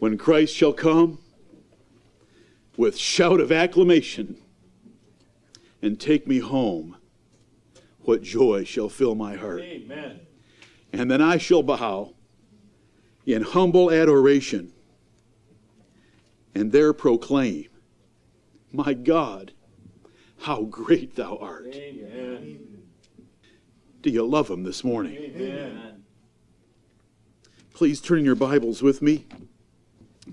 when Christ shall come with shout of acclamation and take me home, what joy shall fill my heart. Amen. And then I shall bow in humble adoration and there proclaim, My God, how great thou art. Amen. Do you love him this morning? Amen. Please turn your Bibles with me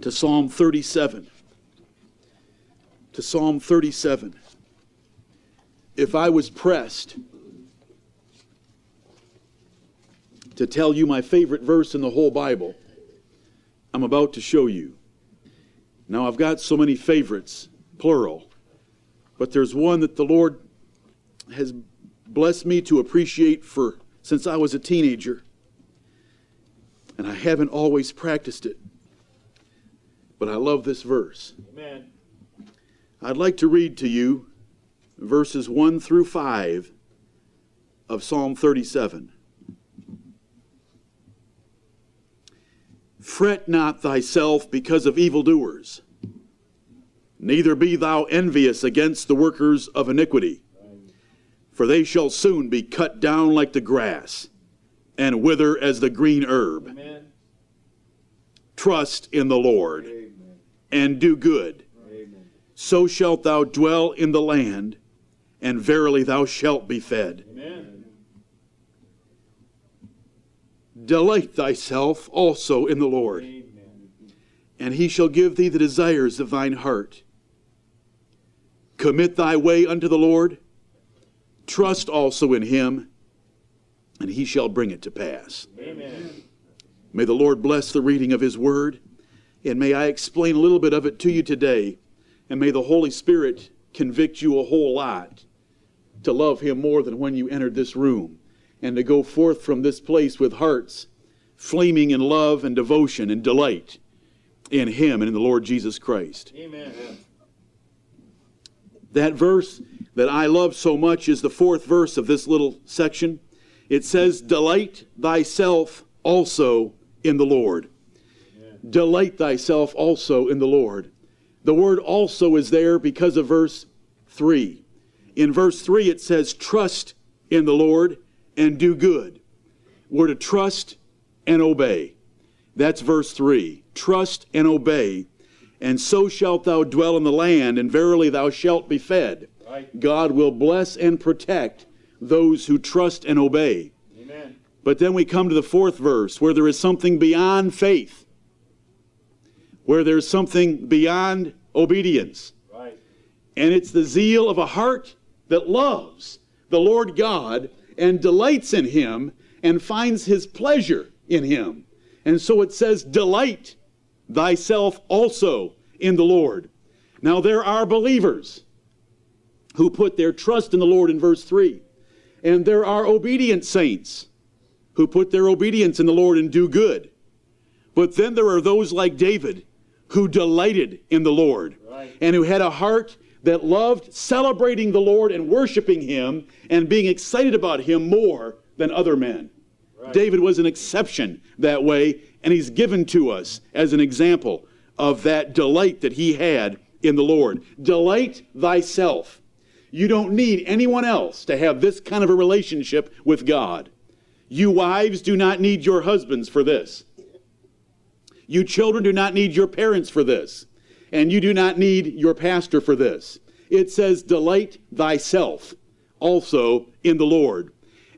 to Psalm 37. To Psalm 37. If I was pressed to tell you my favorite verse in the whole Bible, I'm about to show you. Now, I've got so many favorites, plural, but there's one that the Lord has blessed me to appreciate for since I was a teenager. And I haven't always practiced it. But I love this verse. Amen. I'd like to read to you verses 1 through 5 of Psalm 37. Fret not thyself because of evildoers, neither be thou envious against the workers of iniquity, for they shall soon be cut down like the grass and wither as the green herb. Amen. Trust in the Lord and do good. So shalt thou dwell in the land, and verily thou shalt be fed. Amen. Delight thyself also in the Lord, Amen. and he shall give thee the desires of thine heart. Commit thy way unto the Lord, trust also in him, and he shall bring it to pass. Amen. May the Lord bless the reading of his word, and may I explain a little bit of it to you today, and may the Holy Spirit convict you a whole lot to love him more than when you entered this room, and to go forth from this place with hearts flaming in love and devotion and delight in him and in the Lord Jesus Christ. Amen. That verse that I love so much is the fourth verse of this little section. It says, Delight thyself also in the Lord. Delight thyself also in the Lord. The word also is there because of verse 3. In verse 3, it says, Trust in the Lord and do good. We're to trust and obey. That's verse 3. Trust and obey, and so shalt thou dwell in the land, and verily thou shalt be fed. Right. God will bless and protect those who trust and obey. Amen. But then we come to the fourth verse where there is something beyond faith, where there's something beyond obedience. Right. And it's the zeal of a heart that loves the Lord God and delights in Him and finds His pleasure in Him. And so it says, Delight thyself also in the Lord. Now there are believers who put their trust in the Lord in verse 3. And there are obedient saints who put their obedience in the Lord and do good. But then there are those like David who delighted in the Lord Right. and who had a heart that loved celebrating the Lord and worshiping Him and being excited about Him more than other men. Right. David was an exception that way, and he's given to us as an example of that delight that he had in the Lord. Delight thyself. You don't need anyone else to have this kind of a relationship with God. You wives do not need your husbands for this. You children do not need your parents for this. And you do not need your pastor for this. It says, Delight thyself also in the Lord.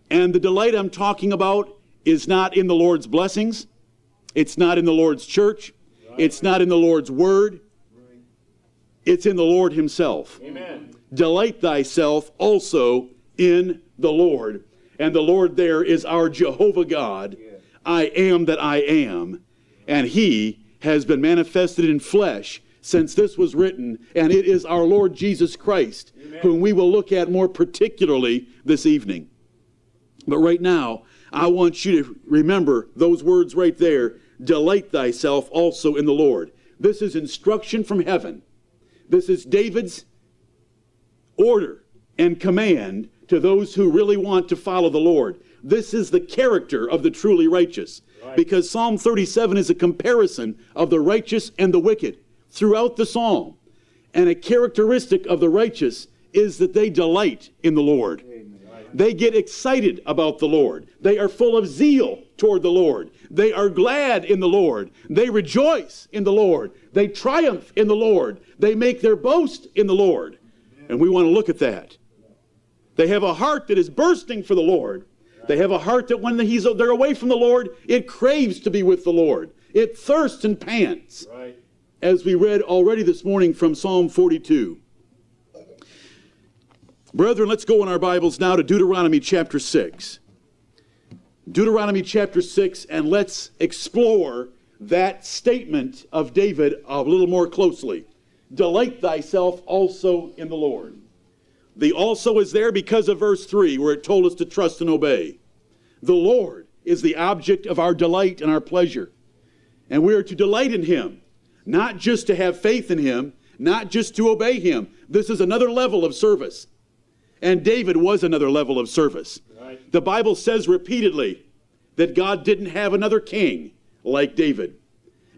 And the delight I'm talking about is not in the Lord's blessings, it's not in the Lord's church, it's not in the Lord's word, it's in the Lord Himself. Amen. Delight thyself also in the Lord. And the Lord there is our Jehovah God. I am that I am. And He has been manifested in flesh since this was written. And it is our Lord Jesus Christ, whom we will look at more particularly this evening. But right now, I want you to remember those words right there delight thyself also in the Lord. This is instruction from heaven. This is David's order and command to those who really want to follow the Lord. This is the character of the truly righteous. Because Psalm 37 is a comparison of the righteous and the wicked throughout the psalm. And a characteristic of the righteous is that they delight in the Lord. They get excited about the Lord. They are full of zeal toward the Lord. They are glad in the Lord. They rejoice in the Lord. They triumph in the Lord. They make their boast in the Lord. And we want to look at that. They have a heart that is bursting for the Lord. They have a heart that when he's, they're away from the Lord, it craves to be with the Lord. It thirsts and pants. Right. As we read already this morning from Psalm 42. Brethren, let's go in our Bibles now to Deuteronomy chapter 6. Deuteronomy chapter 6, and let's explore that statement of David a little more closely. Delight thyself also in the Lord. The also is there because of verse 3, where it told us to trust and obey. The Lord is the object of our delight and our pleasure. And we are to delight in Him, not just to have faith in Him, not just to obey Him. This is another level of service. And David was another level of service. Right. The Bible says repeatedly that God didn't have another king like David.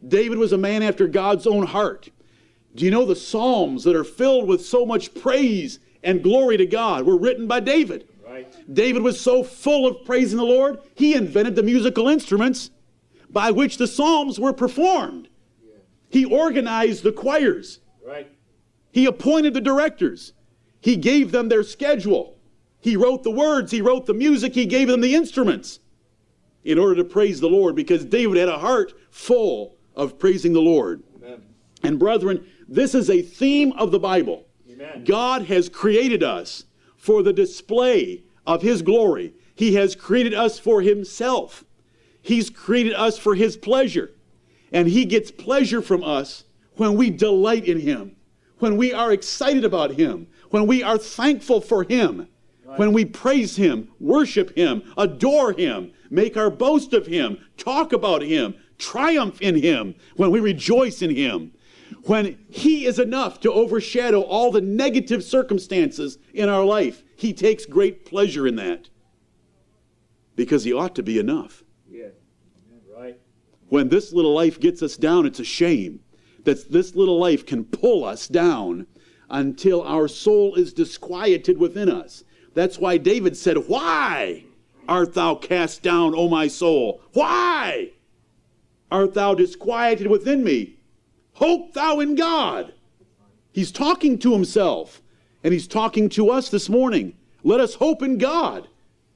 David was a man after God's own heart. Do you know the Psalms that are filled with so much praise and glory to God were written by David? David was so full of praising the Lord, he invented the musical instruments by which the Psalms were performed. He organized the choirs. Right. He appointed the directors. He gave them their schedule. He wrote the words. He wrote the music. He gave them the instruments in order to praise the Lord because David had a heart full of praising the Lord. Amen. And brethren, this is a theme of the Bible. Amen. God has created us for the display of His glory. He has created us for Himself. He's created us for His pleasure. And He gets pleasure from us when we delight in Him, when we are excited about Him, when we are thankful for Him, when we praise Him, worship Him, adore Him, make our boast of Him, talk about Him, triumph in Him, when we rejoice in Him when He is enough to overshadow all the negative circumstances in our life. He takes great pleasure in that because He ought to be enough. Yeah. Right. When this little life gets us down, it's a shame that this little life can pull us down until our soul is disquieted within us. That's why David said, Why art thou cast down, O my soul? Why art thou disquieted within me? Hope thou in God. He's talking to himself, and he's talking to us this morning. Let us hope in God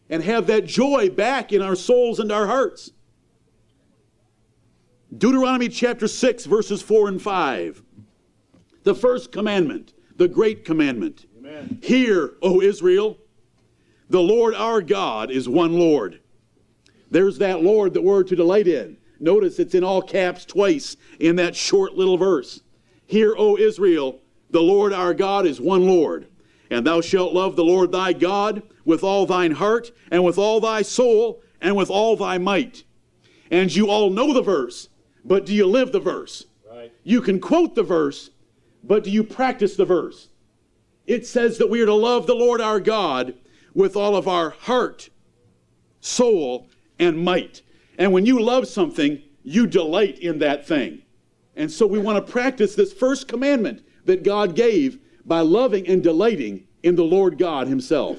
and have that joy back in our souls and our hearts. Deuteronomy chapter 6, verses 4 and 5. The first commandment, the great commandment. Amen. Hear, O Israel, the Lord our God is one Lord. There's that Lord that we're to delight in. Notice it's in all caps twice in that short little verse. Hear, O Israel, the Lord our God is one Lord. And thou shalt love the Lord thy God with all thine heart, and with all thy soul, and with all thy might. And you all know the verse, but do you live the verse? Right. You can quote the verse, but do you practice the verse? It says that we are to love the Lord our God with all of our heart, soul, and might. And when you love something, you delight in that thing. And so we want to practice this first commandment that God gave by loving and delighting in the Lord God Himself.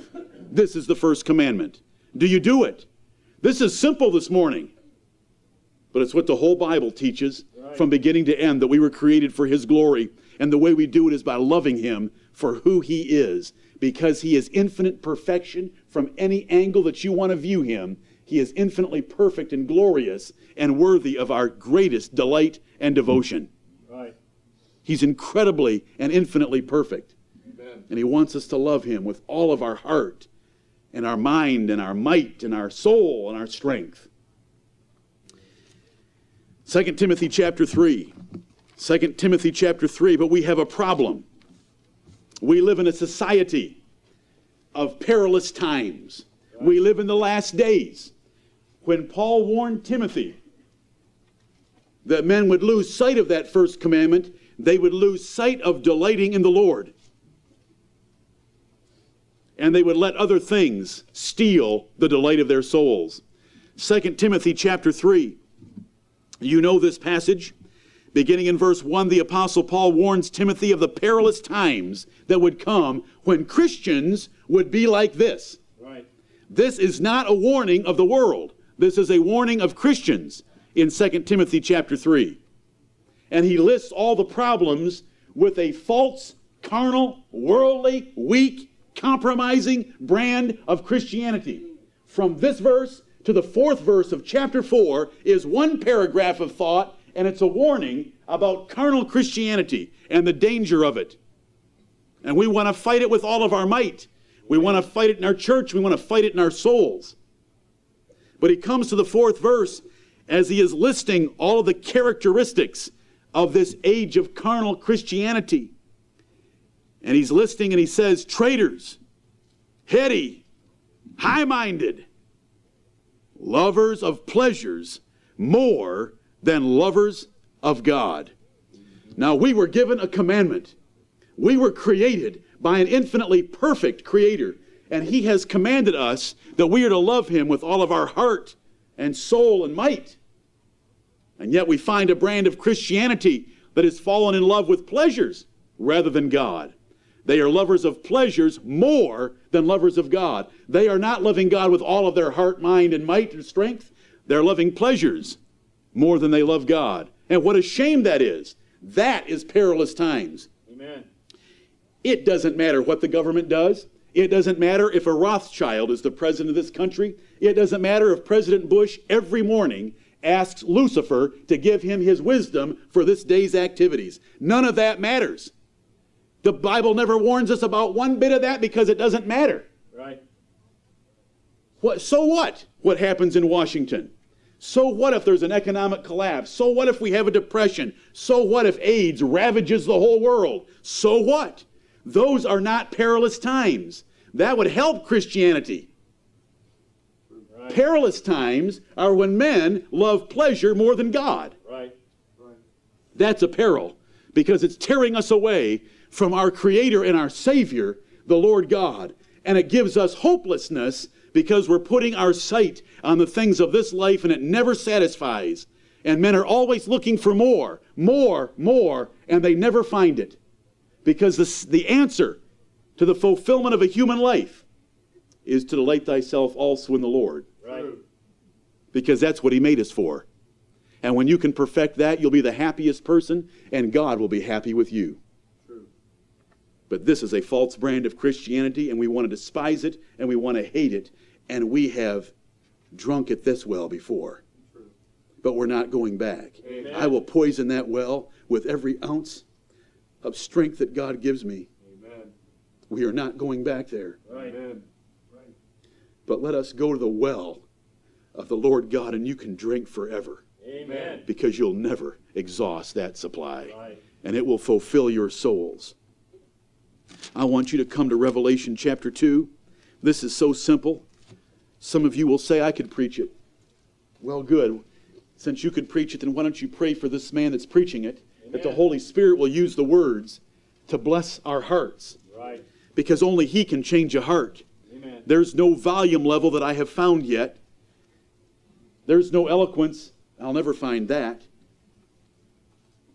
This is the first commandment. Do you do it? This is simple this morning, but it's what the whole Bible teaches from beginning to end that we were created for His glory. And the way we do it is by loving Him for who He is, because He is infinite perfection from any angle that you want to view Him. He is infinitely perfect and glorious and worthy of our greatest delight and devotion. He's incredibly and infinitely perfect. Amen. And He wants us to love Him with all of our heart and our mind and our might and our soul and our strength. 2 Timothy chapter 3. 2 Timothy chapter 3. But we have a problem. We live in a society of perilous times. We live in the last days. When Paul warned Timothy that men would lose sight of that first commandment, they would lose sight of delighting in the Lord. And they would let other things steal the delight of their souls. 2 Timothy chapter 3. You know this passage. Beginning in verse 1, the Apostle Paul warns Timothy of the perilous times that would come when Christians would be like this. Right. This is not a warning of the world. This is a warning of Christians in 2 Timothy chapter 3. And he lists all the problems with a false, carnal, worldly, weak, compromising brand of Christianity. From this verse to the fourth verse of chapter 4 is one paragraph of thought and it's a warning about carnal Christianity and the danger of it. And we want to fight it with all of our might. We want to fight it in our church, we want to fight it in our souls. But he comes to the fourth verse as he is listing all of the characteristics of this age of carnal Christianity. And he's listing and he says, traitors, heady, high minded, lovers of pleasures more than lovers of God. Now, we were given a commandment. We were created by an infinitely perfect creator, and he has commanded us that we are to love him with all of our heart and soul and might. And yet we find a brand of Christianity that has fallen in love with pleasures rather than God. They are lovers of pleasures more than lovers of God. They are not loving God with all of their heart, mind, and might and strength. They're loving pleasures more than they love God. And what a shame that is. That is perilous times. Amen. It doesn't matter what the government does. It doesn't matter if a Rothschild is the president of this country. It doesn't matter if President Bush every morning asks Lucifer to give him his wisdom for this day's activities. None of that matters. The Bible never warns us about one bit of that because it doesn't matter. Right. What, so what? What happens in Washington? So what if there's an economic collapse? So what if we have a depression? So what if AIDS ravages the whole world? So what? Those are not perilous times. That would help Christianity. Right. Perilous times are when men love pleasure more than God. Right. That's a peril because it's tearing us away from our Creator and our Savior, the Lord God. And it gives us hopelessness because we're putting our sight on the things of this life and it never satisfies. And men are always looking for more, more, more, and they never find it. Because the, the answer to the fulfillment of a human life is to delight thyself also in the Lord. Right. Because that's what He made us for. And when you can perfect that, you'll be the happiest person, and God will be happy with you. But this is a false brand of Christianity, and we want to despise it, and we want to hate it, and we have drunk at this well before. But we're not going back. Amen. I will poison that well with every ounce of strength that God gives me. Amen. We are not going back there. Right. Amen. But let us go to the well of the Lord God, and you can drink forever Amen. because you'll never exhaust that supply. Right. and it will fulfill your souls. I want you to come to Revelation chapter 2. This is so simple. Some of you will say, I could preach it. Well, good. Since you could preach it, then why don't you pray for this man that's preaching it, that the Holy Spirit will use the words to bless our hearts, Right. because only He can change a heart. Amen. There's no volume level that I have found yet. There's no eloquence. I'll never find that.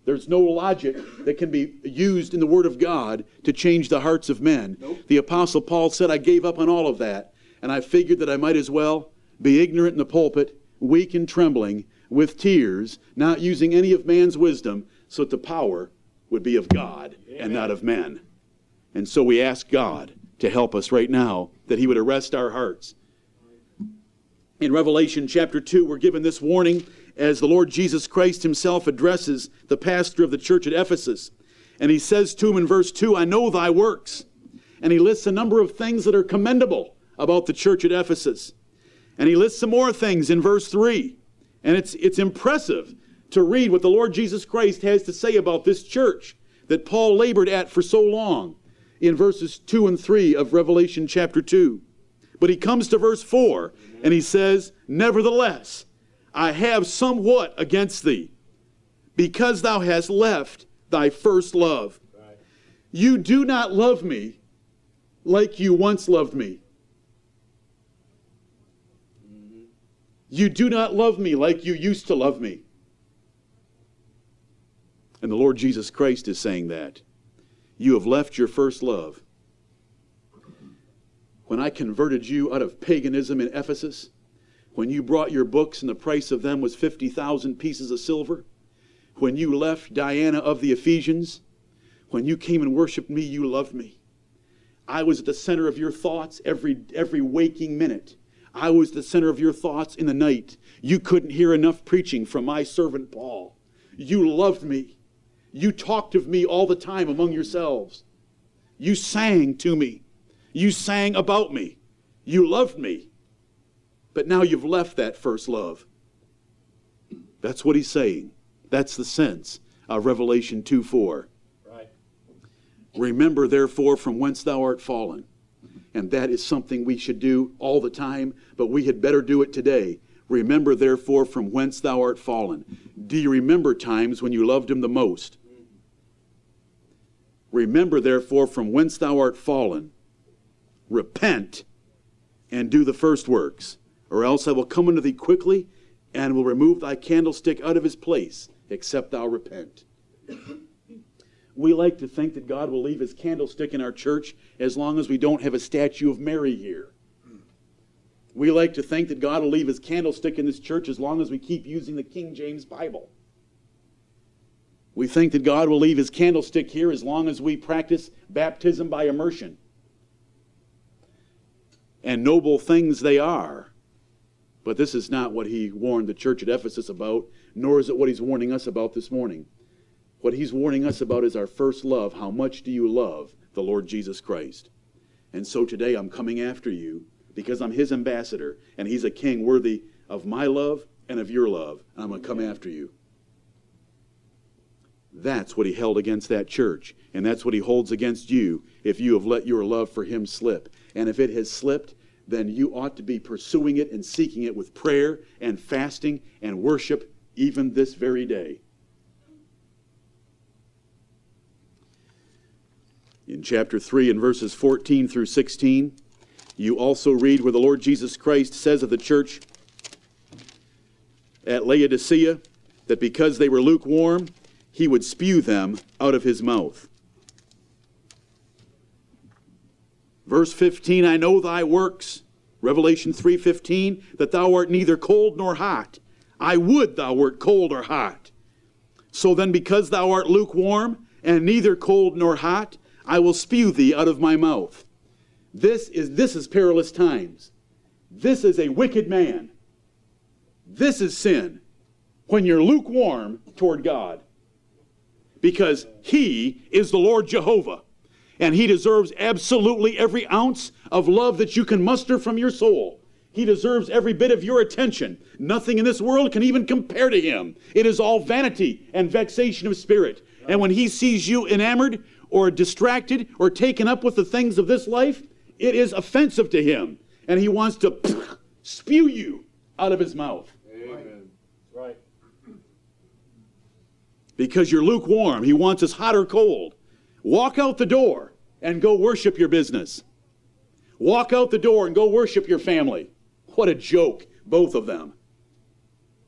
There's no logic that can be used in the Word of God to change the hearts of men. The Apostle Paul said, I gave up on all of that, and I figured that I might as well be ignorant in the pulpit, weak and trembling, with tears, not using any of man's wisdom, so that the power would be of God and not of men. And so we ask God to help us right now, that He would arrest our hearts. In Revelation chapter 2, we're given this warning as the Lord Jesus Christ Himself addresses the pastor of the church at Ephesus. And He says to him in verse 2, I know thy works. And He lists a number of things that are commendable about the church at Ephesus. And He lists some more things in verse 3. And it's, it's impressive to read what the Lord Jesus Christ has to say about this church that Paul labored at for so long in verses 2 and 3 of Revelation chapter 2. But he comes to verse 4 and he says, Nevertheless, I have somewhat against thee, because thou hast left thy first love. You do not love me like you once loved me. You do not love me like you used to love me. And the Lord Jesus Christ is saying that. You have left your first love. When I converted you out of paganism in Ephesus, when you brought your books and the price of them was 50,000 pieces of silver, when you left Diana of the Ephesians, when you came and worshiped me, you loved me. I was at the center of your thoughts every, every waking minute. I was the center of your thoughts in the night. You couldn't hear enough preaching from my servant Paul. You loved me. You talked of me all the time among yourselves. You sang to me. You sang about me. You loved me. But now you've left that first love. That's what he's saying. That's the sense of Revelation 2 4. Right. Remember, therefore, from whence thou art fallen. And that is something we should do all the time, but we had better do it today. Remember, therefore, from whence thou art fallen. Do you remember times when you loved him the most? Mm. Remember, therefore, from whence thou art fallen. Repent and do the first works, or else I will come unto thee quickly and will remove thy candlestick out of his place, except thou repent. We like to think that God will leave his candlestick in our church as long as we don't have a statue of Mary here. We like to think that God will leave his candlestick in this church as long as we keep using the King James Bible. We think that God will leave his candlestick here as long as we practice baptism by immersion. And noble things they are. But this is not what he warned the church at Ephesus about, nor is it what he's warning us about this morning. What he's warning us about is our first love. How much do you love the Lord Jesus Christ? And so today I'm coming after you because I'm his ambassador and he's a king worthy of my love and of your love. And I'm going to come after you. That's what he held against that church. And that's what he holds against you if you have let your love for him slip. And if it has slipped, then you ought to be pursuing it and seeking it with prayer and fasting and worship even this very day. In chapter 3 and verses 14 through 16, you also read where the Lord Jesus Christ says of the church at Laodicea that because they were lukewarm, he would spew them out of his mouth. Verse 15, I know thy works, Revelation 3:15, that thou art neither cold nor hot. I would thou wert cold or hot. So then because thou art lukewarm and neither cold nor hot, I will spew thee out of my mouth. This is this is perilous times. This is a wicked man. This is sin when you're lukewarm toward God. Because he is the Lord Jehovah and he deserves absolutely every ounce of love that you can muster from your soul. He deserves every bit of your attention. Nothing in this world can even compare to him. It is all vanity and vexation of spirit. And when he sees you enamored or distracted or taken up with the things of this life, it is offensive to him. And he wants to spew you out of his mouth. Amen. Right. Because you're lukewarm. He wants us hot or cold. Walk out the door and go worship your business. Walk out the door and go worship your family. What a joke, both of them.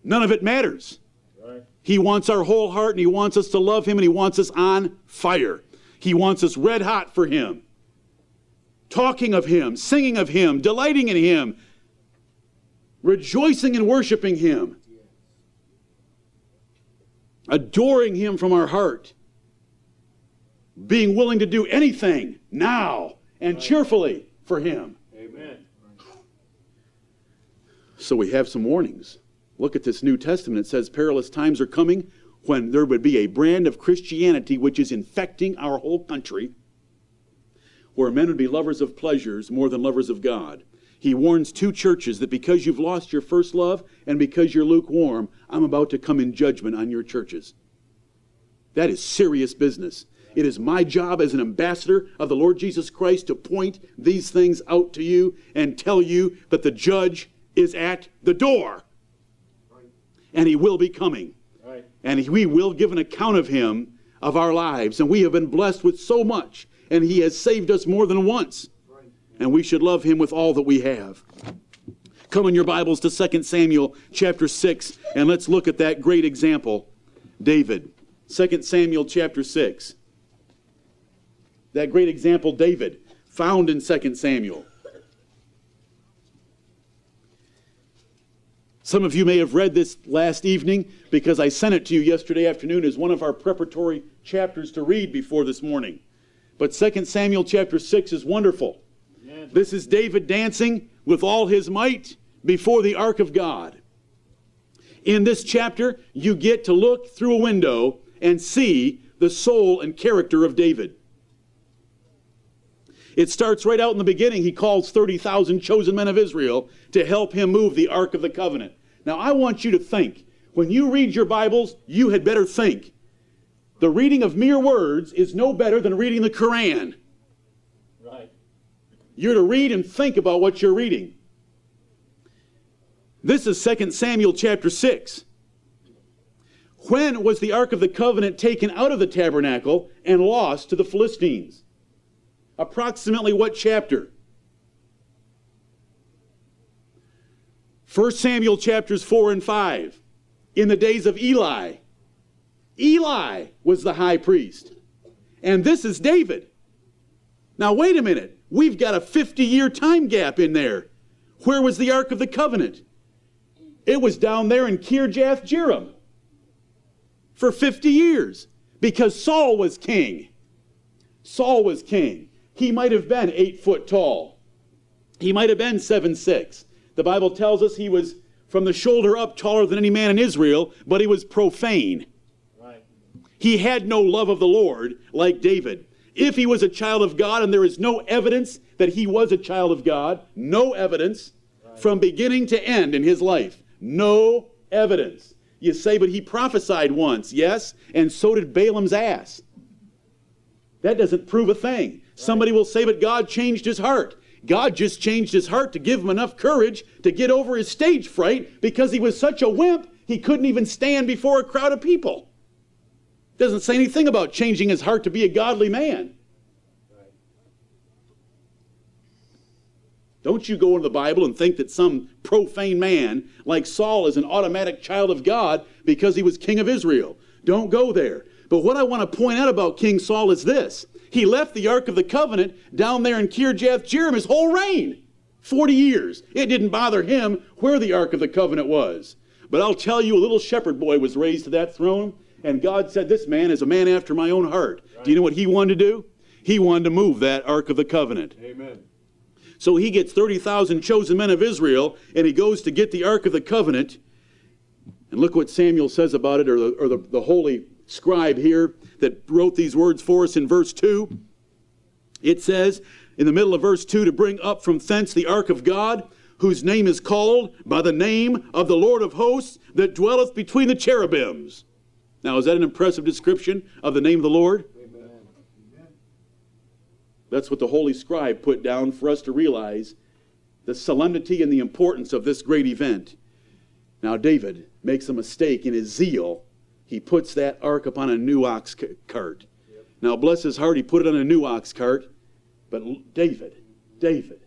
None of it matters. Right. He wants our whole heart and he wants us to love him and he wants us on fire. He wants us red hot for him. Talking of him, singing of him, delighting in him, rejoicing and worshiping him, adoring him from our heart, being willing to do anything now and cheerfully for him. Amen. So we have some warnings. Look at this New Testament. It says perilous times are coming when there would be a brand of Christianity which is infecting our whole country, where men would be lovers of pleasures more than lovers of God. He warns two churches that because you've lost your first love and because you're lukewarm, I'm about to come in judgment on your churches. That is serious business. It is my job as an ambassador of the Lord Jesus Christ to point these things out to you and tell you that the judge is at the door and he will be coming. Right. And we will give an account of him, of our lives. And we have been blessed with so much, and he has saved us more than once. And we should love him with all that we have. Come in your Bibles to 2 Samuel chapter 6, and let's look at that great example, David. 2 Samuel chapter 6. That great example, David, found in 2 Samuel. Some of you may have read this last evening because I sent it to you yesterday afternoon as one of our preparatory chapters to read before this morning. But 2 Samuel chapter 6 is wonderful. This is David dancing with all his might before the ark of God. In this chapter, you get to look through a window and see the soul and character of David. It starts right out in the beginning. He calls 30,000 chosen men of Israel to help him move the Ark of the Covenant. Now, I want you to think. When you read your Bibles, you had better think. The reading of mere words is no better than reading the Quran. Right. You're to read and think about what you're reading. This is 2 Samuel chapter 6. When was the Ark of the Covenant taken out of the tabernacle and lost to the Philistines? Approximately what chapter? 1 Samuel chapters 4 and 5. In the days of Eli. Eli was the high priest. And this is David. Now, wait a minute. We've got a 50 year time gap in there. Where was the Ark of the Covenant? It was down there in Kirjath Jearim for 50 years because Saul was king. Saul was king. He might have been eight foot tall. He might have been seven six. The Bible tells us he was from the shoulder up taller than any man in Israel, but he was profane. Right. He had no love of the Lord like David. If he was a child of God, and there is no evidence that he was a child of God, no evidence from beginning to end in his life, no evidence. You say, but he prophesied once, yes, and so did Balaam's ass. That doesn't prove a thing. Somebody will say, but God changed his heart. God just changed his heart to give him enough courage to get over his stage fright because he was such a wimp he couldn't even stand before a crowd of people. Doesn't say anything about changing his heart to be a godly man. Don't you go into the Bible and think that some profane man like Saul is an automatic child of God because he was king of Israel. Don't go there. But what I want to point out about King Saul is this he left the Ark of the Covenant down there in Kirjath Jearim his whole reign 40 years. It didn't bother him where the Ark of the Covenant was. But I'll tell you, a little shepherd boy was raised to that throne, and God said, This man is a man after my own heart. Right. Do you know what he wanted to do? He wanted to move that Ark of the Covenant. Amen. So he gets 30,000 chosen men of Israel, and he goes to get the Ark of the Covenant. And look what Samuel says about it, or the, or the, the holy scribe here that wrote these words for us in verse 2. It says in the middle of verse 2 to bring up from thence the ark of God, whose name is called by the name of the Lord of hosts that dwelleth between the cherubims. Now, is that an impressive description of the name of the Lord? Amen. That's what the holy scribe put down for us to realize the solemnity and the importance of this great event. Now, David makes a mistake in his zeal he puts that ark upon a new ox cart. Yep. Now, bless his heart, he put it on a new ox cart. But David, David,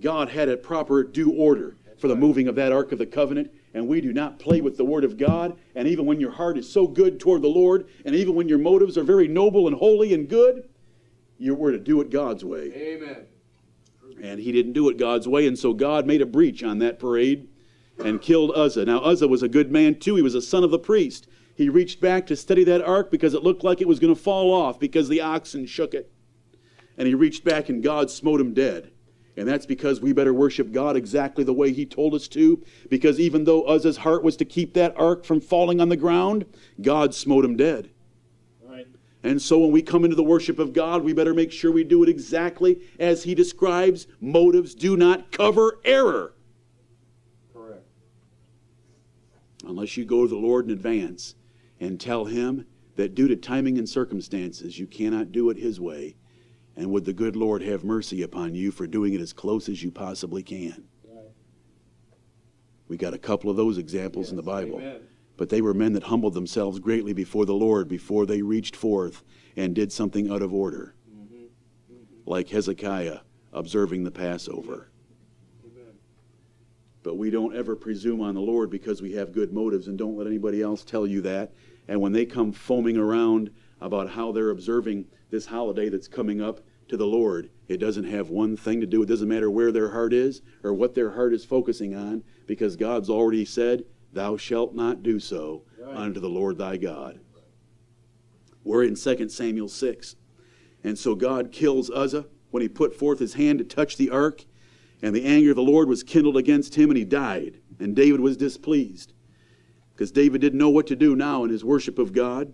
God had a proper due order for the moving of that ark of the covenant. And we do not play with the word of God. And even when your heart is so good toward the Lord, and even when your motives are very noble and holy and good, you were to do it God's way. Amen. And he didn't do it God's way, and so God made a breach on that parade and killed Uzzah. Now, Uzzah was a good man too. He was a son of the priest. He reached back to steady that ark because it looked like it was going to fall off because the oxen shook it. And he reached back and God smote him dead. And that's because we better worship God exactly the way he told us to. Because even though Uzzah's heart was to keep that ark from falling on the ground, God smote him dead. Right. And so when we come into the worship of God, we better make sure we do it exactly as he describes. Motives do not cover error. Unless you go to the Lord in advance and tell him that due to timing and circumstances, you cannot do it his way. And would the good Lord have mercy upon you for doing it as close as you possibly can? Right. We got a couple of those examples yes, in the Bible. Amen. But they were men that humbled themselves greatly before the Lord before they reached forth and did something out of order. Mm-hmm. Mm-hmm. Like Hezekiah observing the Passover. But we don't ever presume on the Lord because we have good motives, and don't let anybody else tell you that. And when they come foaming around about how they're observing this holiday that's coming up to the Lord, it doesn't have one thing to do. It doesn't matter where their heart is or what their heart is focusing on, because God's already said, Thou shalt not do so right. unto the Lord thy God. We're in 2 Samuel 6. And so God kills Uzzah when he put forth his hand to touch the ark, and the anger of the Lord was kindled against him, and he died. And David was displeased because David didn't know what to do now in his worship of God.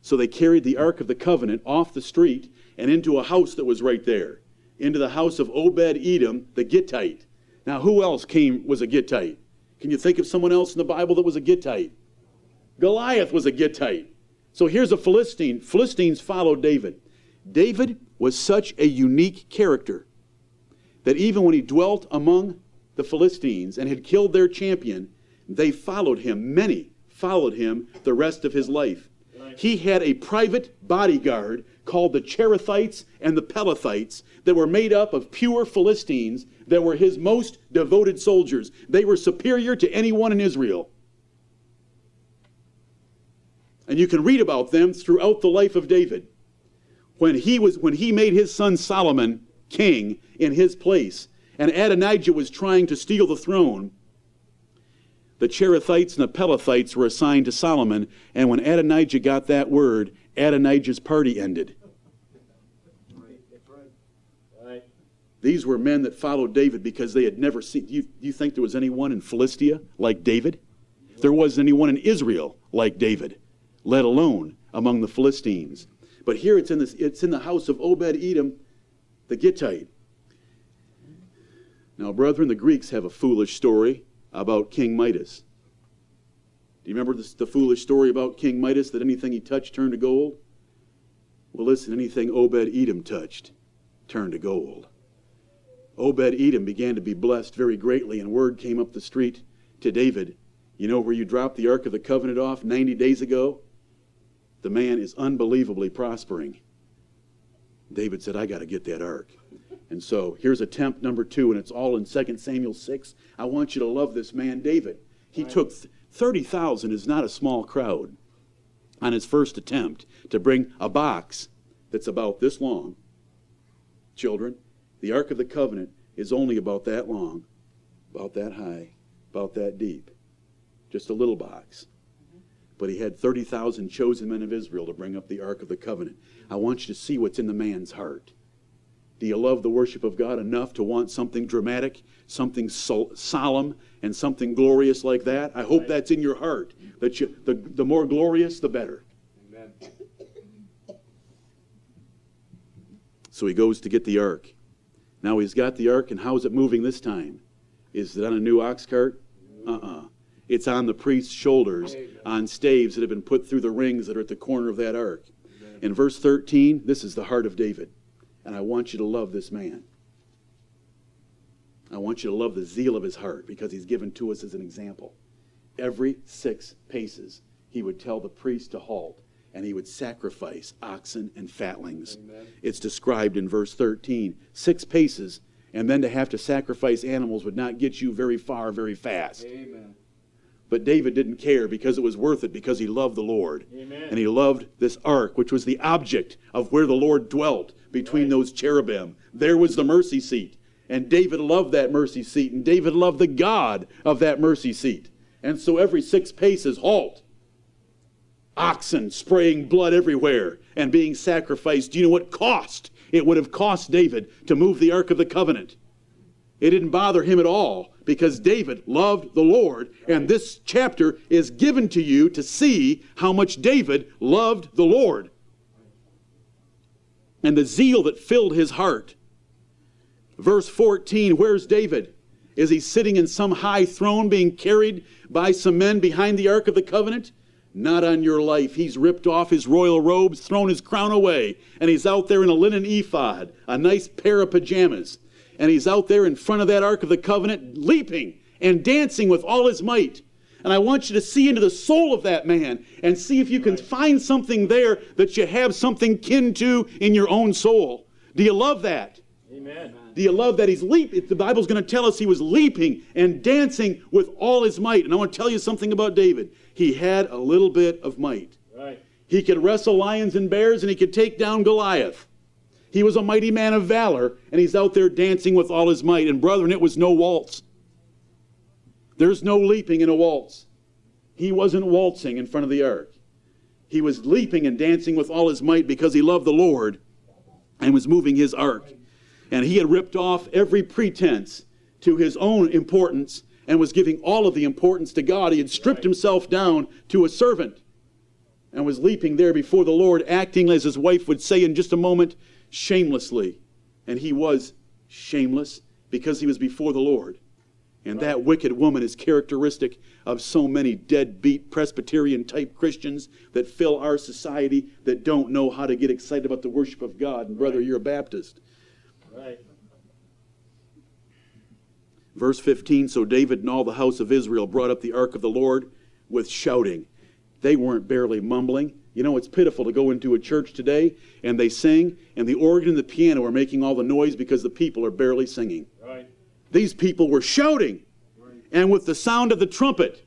So they carried the Ark of the Covenant off the street and into a house that was right there, into the house of Obed Edom, the Gittite. Now, who else came was a Gittite? Can you think of someone else in the Bible that was a Gittite? Goliath was a Gittite. So here's a Philistine. Philistines followed David. David was such a unique character that even when he dwelt among the Philistines and had killed their champion, they followed him. Many followed him the rest of his life. He had a private bodyguard called the Cherethites and the Pelethites that were made up of pure Philistines that were his most devoted soldiers. They were superior to anyone in Israel. And you can read about them throughout the life of David. When he was when he made his son Solomon king in his place, and Adonijah was trying to steal the throne, the Cherethites and the Pelethites were assigned to Solomon, and when Adonijah got that word, Adonijah's party ended. These were men that followed David because they had never seen. Do you, you think there was anyone in Philistia like David? There wasn't anyone in Israel like David, let alone among the Philistines. But here it's in, this, it's in the house of Obed Edom, the Gittite. Now, brethren, the Greeks have a foolish story about King Midas. Do you remember the foolish story about King Midas that anything he touched turned to gold? Well, listen, anything Obed Edom touched turned to gold. Obed Edom began to be blessed very greatly, and word came up the street to David. You know where you dropped the Ark of the Covenant off 90 days ago? The man is unbelievably prospering. David said, I got to get that ark. And so here's attempt number two, and it's all in 2 Samuel 6. I want you to love this man, David. He right. took 30,000 is not a small crowd on his first attempt to bring a box that's about this long. Children, the Ark of the Covenant is only about that long, about that high, about that deep. Just a little box. Mm-hmm. But he had 30,000 chosen men of Israel to bring up the Ark of the Covenant. I want you to see what's in the man's heart. Do you love the worship of God enough to want something dramatic, something so, solemn, and something glorious like that? I hope that's in your heart. That you, the, the more glorious, the better. Amen. So he goes to get the ark. Now he's got the ark, and how is it moving this time? Is it on a new ox cart? Uh uh-uh. uh It's on the priest's shoulders, on staves that have been put through the rings that are at the corner of that ark. In verse 13, this is the heart of David. And I want you to love this man. I want you to love the zeal of his heart because he's given to us as an example. Every six paces, he would tell the priest to halt and he would sacrifice oxen and fatlings. Amen. It's described in verse 13. Six paces, and then to have to sacrifice animals would not get you very far very fast. Amen. But David didn't care because it was worth it because he loved the Lord. Amen. And he loved this ark, which was the object of where the Lord dwelt between right. those cherubim. There was the mercy seat. And David loved that mercy seat. And David loved the God of that mercy seat. And so every six paces, halt. Oxen spraying blood everywhere and being sacrificed. Do you know what cost it would have cost David to move the Ark of the Covenant? It didn't bother him at all because David loved the Lord. And this chapter is given to you to see how much David loved the Lord and the zeal that filled his heart. Verse 14 Where's David? Is he sitting in some high throne being carried by some men behind the Ark of the Covenant? Not on your life. He's ripped off his royal robes, thrown his crown away, and he's out there in a linen ephod, a nice pair of pajamas and he's out there in front of that Ark of the Covenant, leaping and dancing with all his might. And I want you to see into the soul of that man and see if you can find something there that you have something kin to in your own soul. Do you love that? Amen. Do you love that he's leaping? The Bible's going to tell us he was leaping and dancing with all his might. And I want to tell you something about David. He had a little bit of might. Right. He could wrestle lions and bears and he could take down Goliath. He was a mighty man of valor and he's out there dancing with all his might. And brethren, it was no waltz. There's no leaping in a waltz. He wasn't waltzing in front of the ark. He was leaping and dancing with all his might because he loved the Lord and was moving his ark. And he had ripped off every pretense to his own importance and was giving all of the importance to God. He had stripped himself down to a servant and was leaping there before the Lord, acting as his wife would say in just a moment, shamelessly. And he was shameless because he was before the Lord. And that wicked woman is characteristic of so many deadbeat Presbyterian type Christians that fill our society that don't know how to get excited about the worship of God. And brother, you're a Baptist. Right. Verse 15 So David and all the house of Israel brought up the ark of the Lord with shouting. They weren't barely mumbling. You know, it's pitiful to go into a church today and they sing, and the organ and the piano are making all the noise because the people are barely singing. Right. These people were shouting, and with the sound of the trumpet.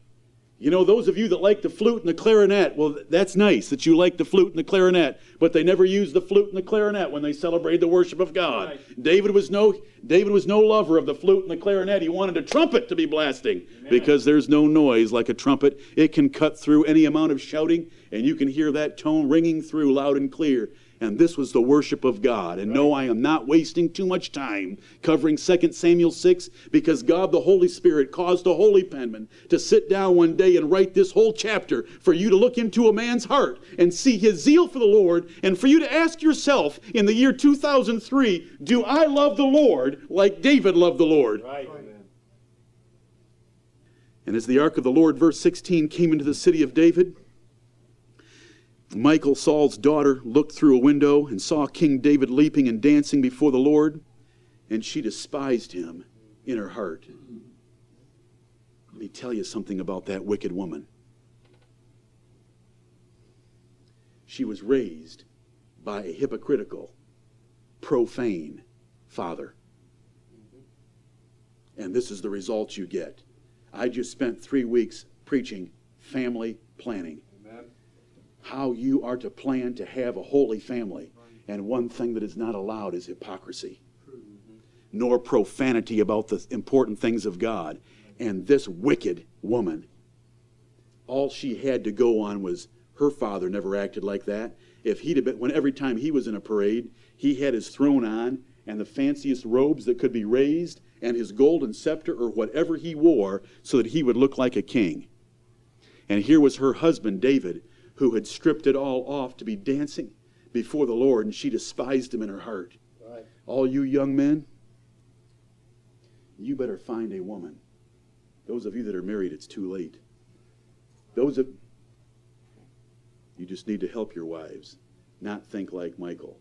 You know, those of you that like the flute and the clarinet, well, that's nice that you like the flute and the clarinet, but they never used the flute and the clarinet when they celebrated the worship of God. Right. David was no David was no lover of the flute and the clarinet. He wanted a trumpet to be blasting because there's no noise like a trumpet. It can cut through any amount of shouting, and you can hear that tone ringing through loud and clear. And this was the worship of God. And no, I am not wasting too much time covering 2 Samuel 6 because God the Holy Spirit caused a holy penman to sit down one day and write this whole chapter for you to look into a man's heart and see his zeal for the Lord and for you to ask yourself in the year 2003, do I love the Lord like David loved the Lord? Right. And as the ark of the Lord, verse 16, came into the city of David, Michal, Saul's daughter, looked through a window and saw King David leaping and dancing before the Lord, and she despised him in her heart. Let me tell you something about that wicked woman. She was raised by a hypocritical, profane father. And this is the result you get. I just spent three weeks preaching family planning. How you are to plan to have a holy family. And one thing that is not allowed is hypocrisy, nor profanity about the important things of God. And this wicked woman, all she had to go on was her father never acted like that. If he'd have been, when every time he was in a parade, he had his throne on and the fanciest robes that could be raised and his golden scepter or whatever he wore so that he would look like a king. And here was her husband, David, who had stripped it all off to be dancing before the Lord, and she despised him in her heart. Right. All you young men, you better find a woman. Those of you that are married, it's too late. Those of you just need to help your wives, not think like Michal.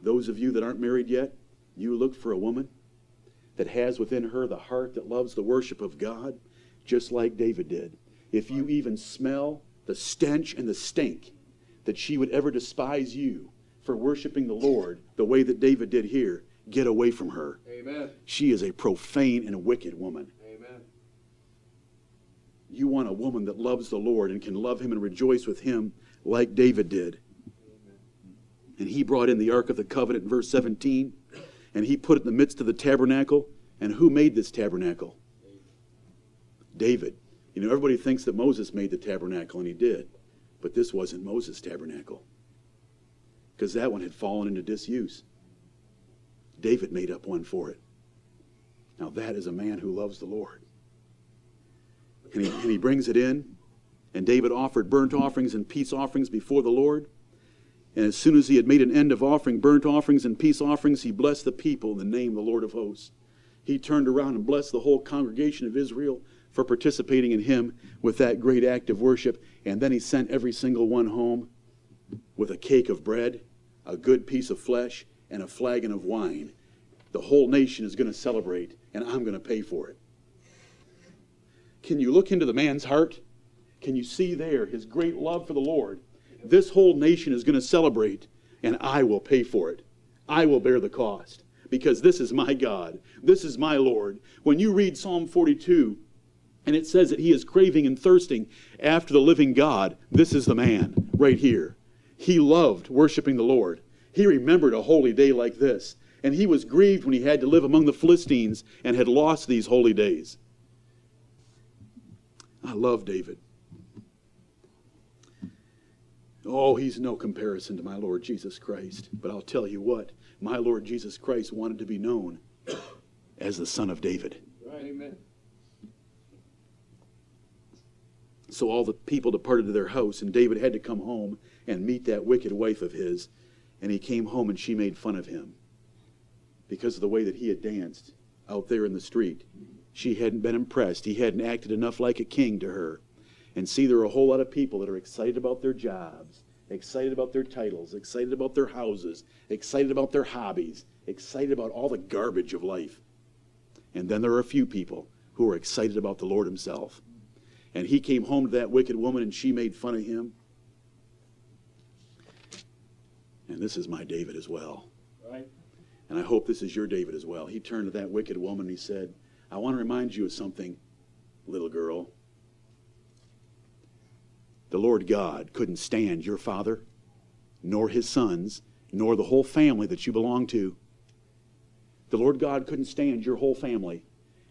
Those of you that aren't married yet, you look for a woman that has within her the heart that loves the worship of God, just like David did. If you even smell the stench and the stink that she would ever despise you for worshiping the Lord the way that David did here, get away from her. Amen. She is a profane and a wicked woman. Amen. You want a woman that loves the Lord and can love him and rejoice with him like David did. And he brought in the Ark of the Covenant in verse 17, and he put it in the midst of the tabernacle. And who made this tabernacle? David. You know, everybody thinks that Moses made the tabernacle, and he did. But this wasn't Moses' tabernacle, because that one had fallen into disuse. David made up one for it. Now, that is a man who loves the Lord. And he, and he brings it in, and David offered burnt offerings and peace offerings before the Lord. And as soon as he had made an end of offering burnt offerings and peace offerings, he blessed the people in the name of the Lord of hosts. He turned around and blessed the whole congregation of Israel for participating in him with that great act of worship. And then he sent every single one home with a cake of bread, a good piece of flesh, and a flagon of wine. The whole nation is going to celebrate, and I'm going to pay for it. Can you look into the man's heart? Can you see there his great love for the Lord? This whole nation is going to celebrate, and I will pay for it. I will bear the cost. because this is my God. This is my Lord. When you read Psalm 42, and it says that he is craving and thirsting after the living God, this is the man right here. He loved worshiping the Lord. He remembered a holy day like this, and he was grieved when he had to live among the Philistines and had lost these holy days. I love David. Oh, he's no comparison to my Lord Jesus Christ. But I'll tell you what, my Lord Jesus Christ wanted to be known as the Son of David. Right. Amen. So all the people departed to their house, and David had to come home and meet that wicked wife of his. And he came home, and she made fun of him because of the way that he had danced out there in the street. She hadn't been impressed. He hadn't acted enough like a king to her. And see, there are a whole lot of people that are excited about their jobs, excited about their titles, excited about their houses, excited about their hobbies, excited about all the garbage of life. And then there are a few people who are excited about the Lord Himself. And he came home to that wicked woman and she made fun of him. And this is my David as well. Right. And I hope this is your David as well. He turned to that wicked woman and he said, I want to remind you of something, little girl. The Lord God couldn't stand your father, nor his sons, nor the whole family that you belong to. The Lord God couldn't stand your whole family,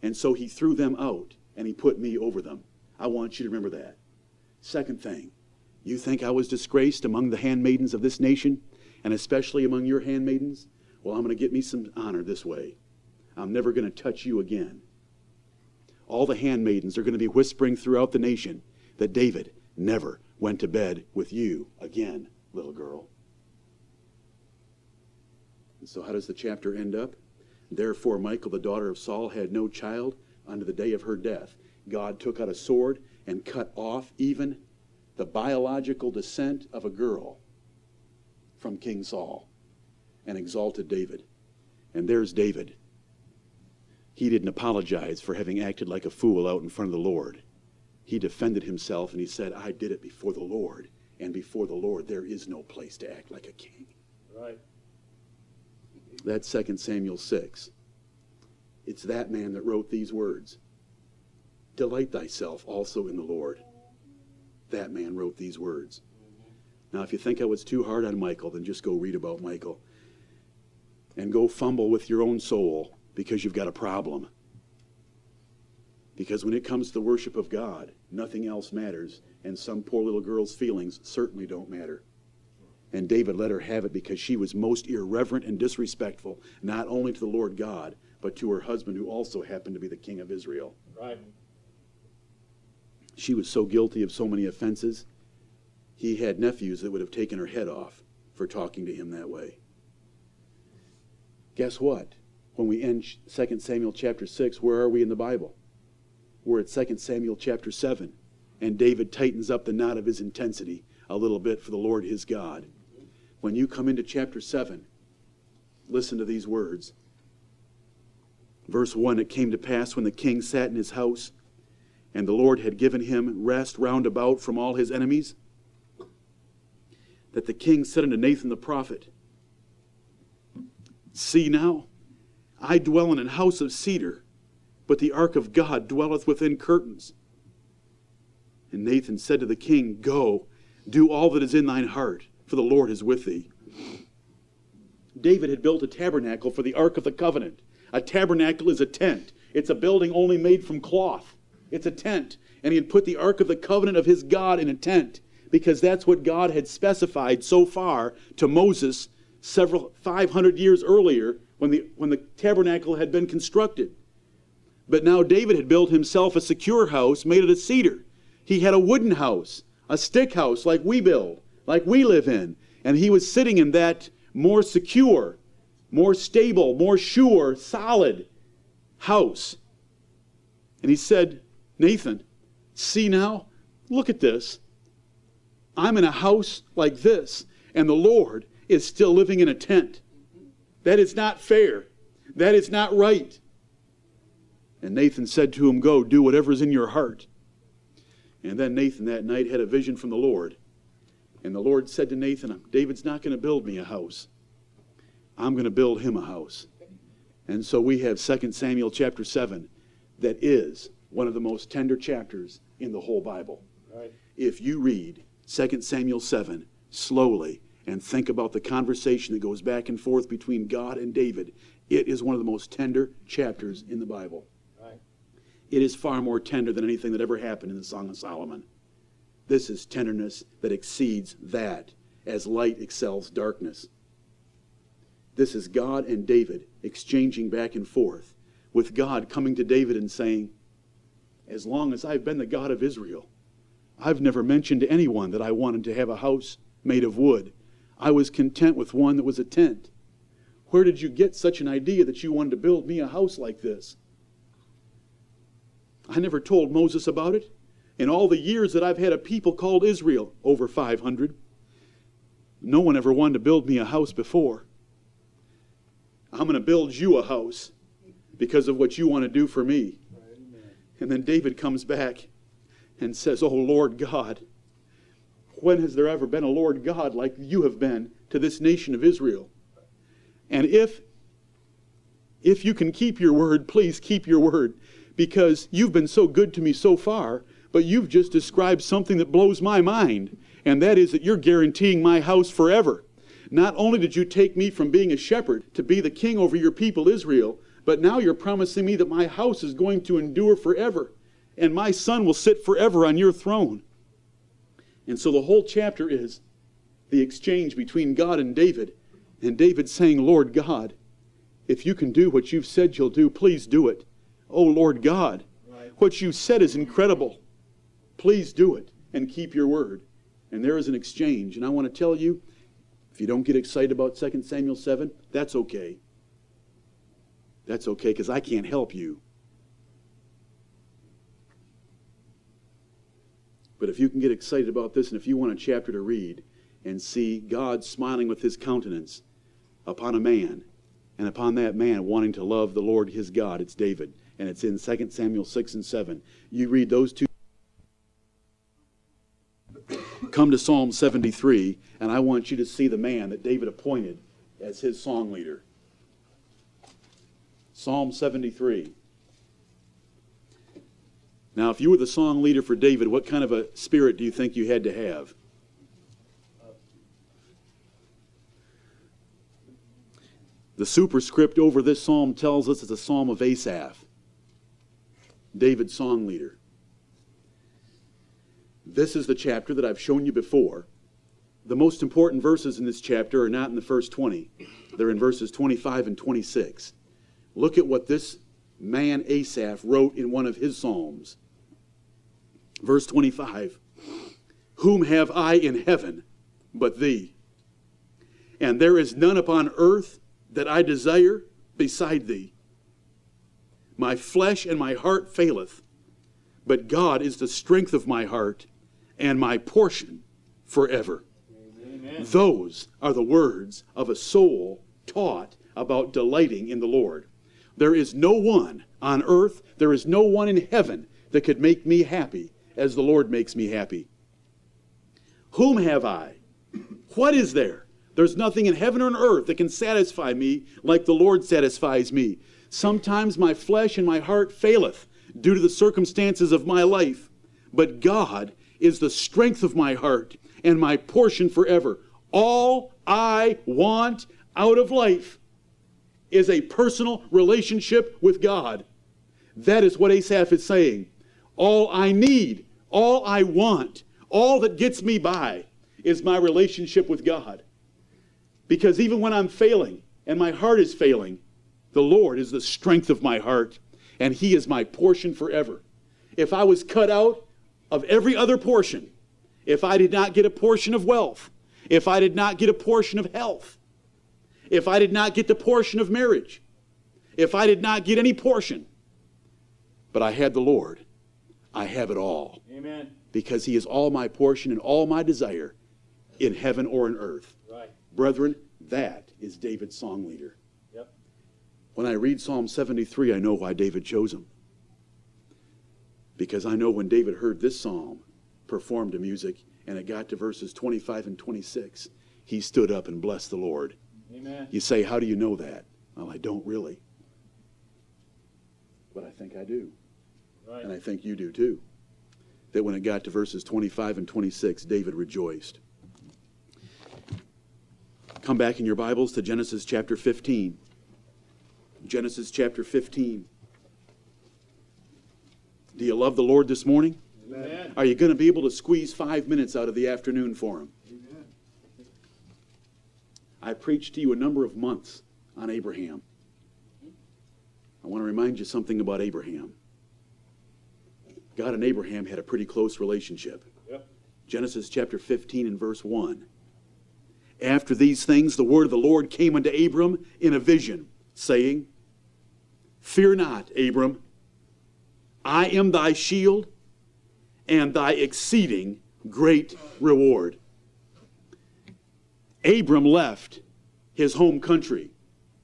and so he threw them out and he put me over them. I want you to remember that. Second thing, you think I was disgraced among the handmaidens of this nation, and especially among your handmaidens? Well, I'm going to get me some honor this way. I'm never going to touch you again. All the handmaidens are going to be whispering throughout the nation that David never went to bed with you again, little girl. And so, how does the chapter end up? Therefore, Michal, the daughter of Saul, had no child unto the day of her death. God took out a sword and cut off even the biological descent of a girl from King Saul and exalted David. And there's David. He didn't apologize for having acted like a fool out in front of the Lord. He defended himself and he said, I did it before the Lord, and before the Lord there is no place to act like a king. Right. That's 2 Samuel 6. It's that man that wrote these words Delight thyself also in the Lord. That man wrote these words. Now, if you think I was too hard on Michal, then just go read about Michal And go fumble with your own soul because you've got a problem. Because when it comes to the worship of God, nothing else matters, and some poor little girl's feelings certainly don't matter. And David let her have it because she was most irreverent and disrespectful, not only to the Lord God, but to her husband, who also happened to be the king of Israel. Right. She was so guilty of so many offenses, he had nephews that would have taken her head off for talking to him that way. Guess what? When we end 2 Samuel chapter 6, where are we in the Bible? We're at 2 Samuel chapter 7, and David tightens up the knot of his intensity a little bit for the Lord his God. When you come into chapter 7, listen to these words. Verse 1 It came to pass when the king sat in his house, and the Lord had given him rest round about from all his enemies, that the king said unto Nathan the prophet, See now, I dwell in an house of cedar, but the ark of God dwelleth within curtains. And Nathan said to the king, Go, do all that is in thine heart, for the Lord is with thee. David had built a tabernacle for the ark of the covenant. A tabernacle is a tent, it's a building only made from cloth. It's a tent. And he had put the ark of the covenant of his God in a tent because that's what God had specified so far to Moses several 500 years earlier when the, when the tabernacle had been constructed. But now David had built himself a secure house made of cedar. He had a wooden house, a stick house like we build, like we live in. And he was sitting in that more secure, more stable, more sure, solid house. And he said, Nathan, see now, look at this. I'm in a house like this, and the Lord is still living in a tent. That is not fair. That is not right. And Nathan said to him, Go, do whatever is in your heart. And then Nathan that night had a vision from the Lord. And the Lord said to Nathan, David's not going to build me a house. I'm going to build him a house. And so we have 2 Samuel chapter 7 that is one of the most tender chapters in the whole Bible. Right. If you read 2 Samuel 7 slowly and think about the conversation that goes back and forth between God and David, it is one of the most tender chapters in the Bible. Right. It is far more tender than anything that ever happened in the Song of Solomon. This is tenderness that exceeds that, as light excels darkness. This is God and David exchanging back and forth, with God coming to David and saying, As long as I've been the God of Israel, I've never mentioned to anyone that I wanted to have a house made of wood. I was content with one that was a tent. Where did you get such an idea that you wanted to build me a house like this? I never told Moses about it. In all the years that I've had a people called Israel, over 500, no one ever wanted to build me a house before. I'm going to build you a house because of what you want to do for me. And then David comes back and says, Oh Lord God, when has there ever been a Lord God like you have been to this nation of Israel? And if if you can keep your word, please keep your word because you've been so good to me so far, but you've just described something that blows my mind, and that is that you're guaranteeing my house forever. Not only did you take me from being a shepherd to be the king over your people Israel, but now you're promising me that my house is going to endure forever, and my son will sit forever on your throne. And so the whole chapter is the exchange between God and David, and David saying, Lord God, if you can do what you've said you'll do, please do it. Oh, Lord God, what you said is incredible. Please do it and keep your word. And there is an exchange. And I want to tell you, if you don't get excited about 2 Samuel 7, that's okay. That's okay because I can't help you. But if you can get excited about this and if you want a chapter to read and see God smiling with his countenance upon a man and upon that man wanting to love the Lord his God, it's David. And it's in 2 Samuel 6 and 7. You read those two. Come to Psalm 73, and I want you to see the man that David appointed as his song leader. Psalm 73. Now, if you were the song leader for David, what kind of a spirit do you think you had to have? The superscript over this psalm tells us it's a psalm of Asaph, David's song leader. This is the chapter that I've shown you before. The most important verses in this chapter are not in the first 20, they're in verses 25 and 26. Look at what this man Asaph wrote in one of his psalms. Verse 25 Whom have I in heaven but thee? And there is none upon earth that I desire beside thee. My flesh and my heart faileth, but God is the strength of my heart and my portion forever. Amen. Those are the words of a soul taught about delighting in the Lord. There is no one on earth, there is no one in heaven that could make me happy as the Lord makes me happy. Whom have I? What is there? There's nothing in heaven or on earth that can satisfy me like the Lord satisfies me. Sometimes my flesh and my heart faileth due to the circumstances of my life, but God is the strength of my heart and my portion forever. All I want out of life is a personal relationship with God. That is what Asaph is saying. All I need, all I want, all that gets me by is my relationship with God. Because even when I'm failing and my heart is failing, the Lord is the strength of my heart and He is my portion forever. If I was cut out of every other portion, if I did not get a portion of wealth, if I did not get a portion of health, if I did not get the portion of marriage, if I did not get any portion, but I had the Lord, I have it all Amen. because He is all my portion and all my desire in heaven or in earth. Right. Brethren, that is David's song leader. Yep. When I read Psalm 73, I know why David chose him. Because I know when David heard this psalm performed to music and it got to verses 25 and 26, he stood up and blessed the Lord. Amen. You say, How do you know that? Well, I don't really. But I think I do. Right. And I think you do too. That when it got to verses 25 and 26, David rejoiced. Come back in your Bibles to Genesis chapter 15. Genesis chapter 15. Do you love the Lord this morning? Amen. Are you going to be able to squeeze five minutes out of the afternoon for Him? I preached to you a number of months on Abraham. I want to remind you something about Abraham. God and Abraham had a pretty close relationship. Yep. Genesis chapter 15 and verse 1. After these things, the word of the Lord came unto Abram in a vision, saying, Fear not, Abram, I am thy shield and thy exceeding great reward. Abram left his home country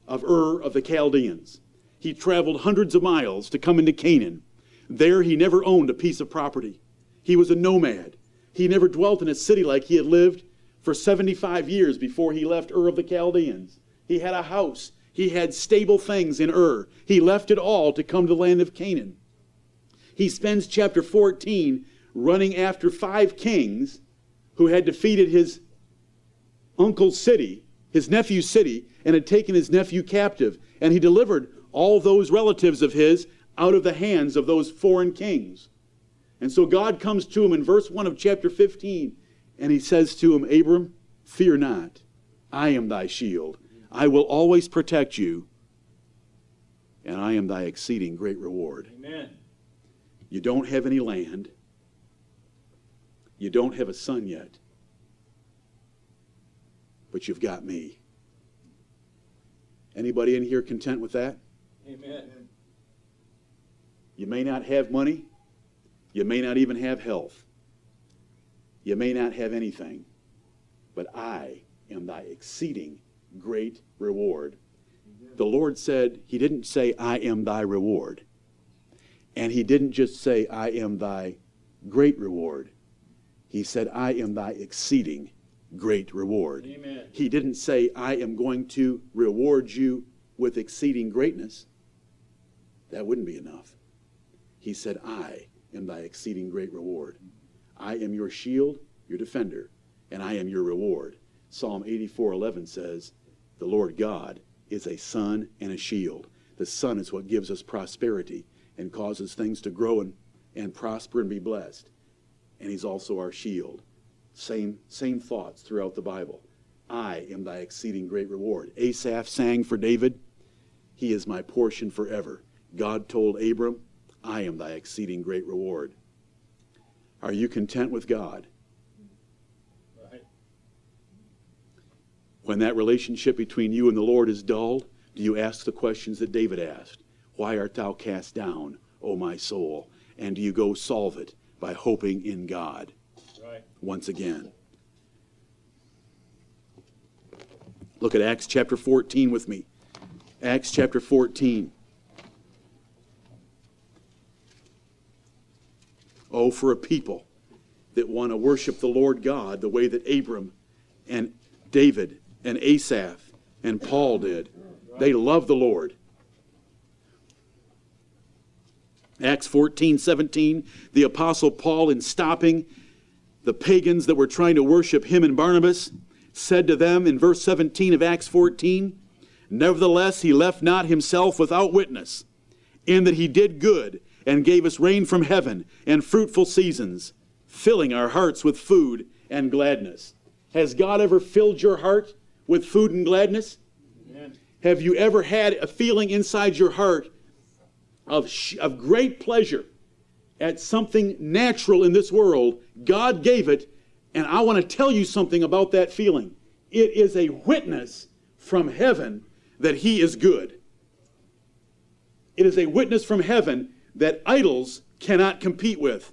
of Ur of the Chaldeans. He traveled hundreds of miles to come into Canaan. There he never owned a piece of property. He was a nomad. He never dwelt in a city like he had lived for 75 years before he left Ur of the Chaldeans. He had a house. He had stable things in Ur. He left it all to come to the land of Canaan. He spends chapter 14 running after five kings who had defeated his uncle's city, his nephew's city, and had taken his nephew captive. And he delivered all those relatives of his out of the hands of those foreign kings. And so God comes to him in verse 1 of chapter 15, and he says to him, Abram, fear not. I am thy shield. I will always protect you, and I am thy exceeding great reward. Amen. You don't have any land. You don't have a son yet. But you've got me. Anybody in here content with that? Amen. You may not have money. You may not even have health. You may not have anything. But I am thy exceeding great reward. The Lord said, He didn't say, I am thy reward. And He didn't just say, I am thy great reward. He said, I am thy exceeding great reward. Amen. He didn't say, I am going to reward you with exceeding greatness. That wouldn't be enough. He said, I am thy exceeding great reward. I am your shield, your defender, and I am your reward. Psalm 84:11 says, "The Lord God is a sun and a shield." The sun is what gives us prosperity and causes things to grow and, and prosper and be blessed. And he's also our shield. Same same thoughts throughout the Bible. I am thy exceeding great reward. Asaph sang for David, He is my portion forever. God told Abram, I am thy exceeding great reward. Are you content with God? Right. When that relationship between you and the Lord is dulled, do you ask the questions that David asked? Why art thou cast down, O my soul? And do you go solve it by hoping in God. Once again? Look at Acts chapter 14 with me. Acts chapter 14. Oh, for a people that want to worship the Lord God the way that Abram and David and Asaph and Paul did. They love the Lord. Acts 14, 17, the Apostle Paul, in stopping the pagans that were trying to worship him and Barnabas, said to them in verse 17 of Acts 14, Nevertheless, he left not himself without witness, in that he did good and gave us rain from heaven and fruitful seasons, filling our hearts with food and gladness. Has God ever filled your heart with food and gladness? Amen. Have you ever had a feeling inside your heart of, sh- of great pleasure at something natural in this world? God gave it, and I want to tell you something about that feeling. It is a witness from heaven that He is good. It is a witness from heaven that idols cannot compete with.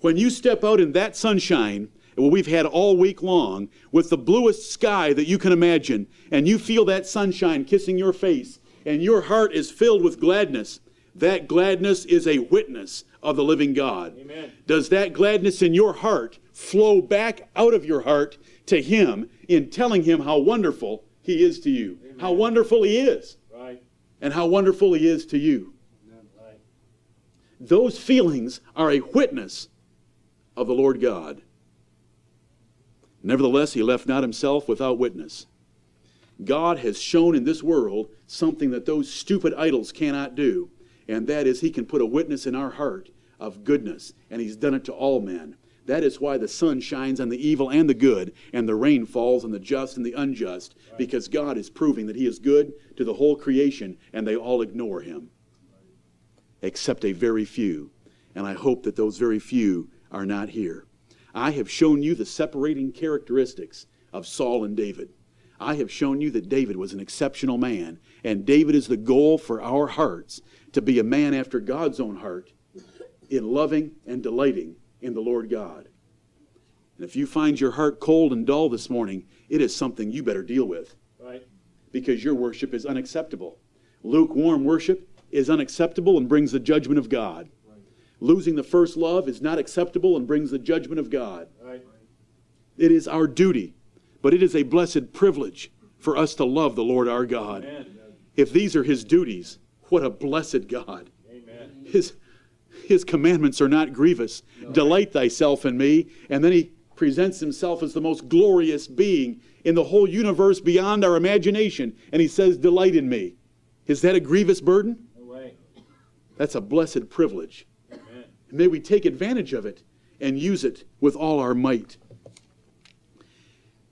When you step out in that sunshine, what we've had all week long, with the bluest sky that you can imagine, and you feel that sunshine kissing your face, and your heart is filled with gladness, that gladness is a witness of the living God. Amen. Does that gladness in your heart flow back out of your heart to Him in telling Him how wonderful He is to you? How wonderful He is, Right. and how wonderful He is to you. Right. those feelings are a witness of the Lord God. Nevertheless, he left not himself without witness. God has shown in this world something that those stupid idols cannot do, and that is he can put a witness in our heart of goodness, and he's done it to all men. That is why the sun shines on the evil and the good, and the rain falls on the just and the unjust, because God is proving that he is good to the whole creation, and they all ignore him, except a very few. And I hope that those very few are not here. I have shown you the separating characteristics of Saul and David. I have shown you that David was an exceptional man, and David is the goal for our hearts to be a man after God's own heart in loving and delighting in the Lord God. And if you find your heart cold and dull this morning, it is something you better deal with Right. because your worship is unacceptable. Lukewarm worship is unacceptable and brings the judgment of God. Losing the first love is not acceptable and brings the judgment of God. Right. It is our duty, but it is a blessed privilege for us to love the Lord our God. Amen. If these are his duties, what a blessed God. Amen. His, his commandments are not grievous. Delight thyself in me. And then he presents himself as the most glorious being in the whole universe beyond our imagination. And he says, Delight in me. Is that a grievous burden? No way. That's a blessed privilege. Amen. May we take advantage of it and use it with all our might.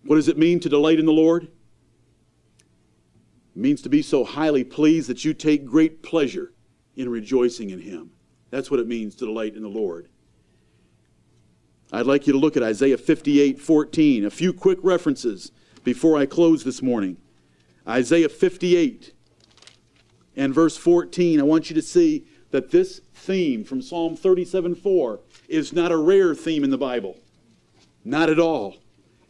What does it mean to delight in the Lord? Means to be so highly pleased that you take great pleasure in rejoicing in Him. That's what it means to delight in the Lord. I'd like you to look at Isaiah 58 14. A few quick references before I close this morning. Isaiah 58 and verse 14. I want you to see that this theme from Psalm 37 4 is not a rare theme in the Bible. Not at all.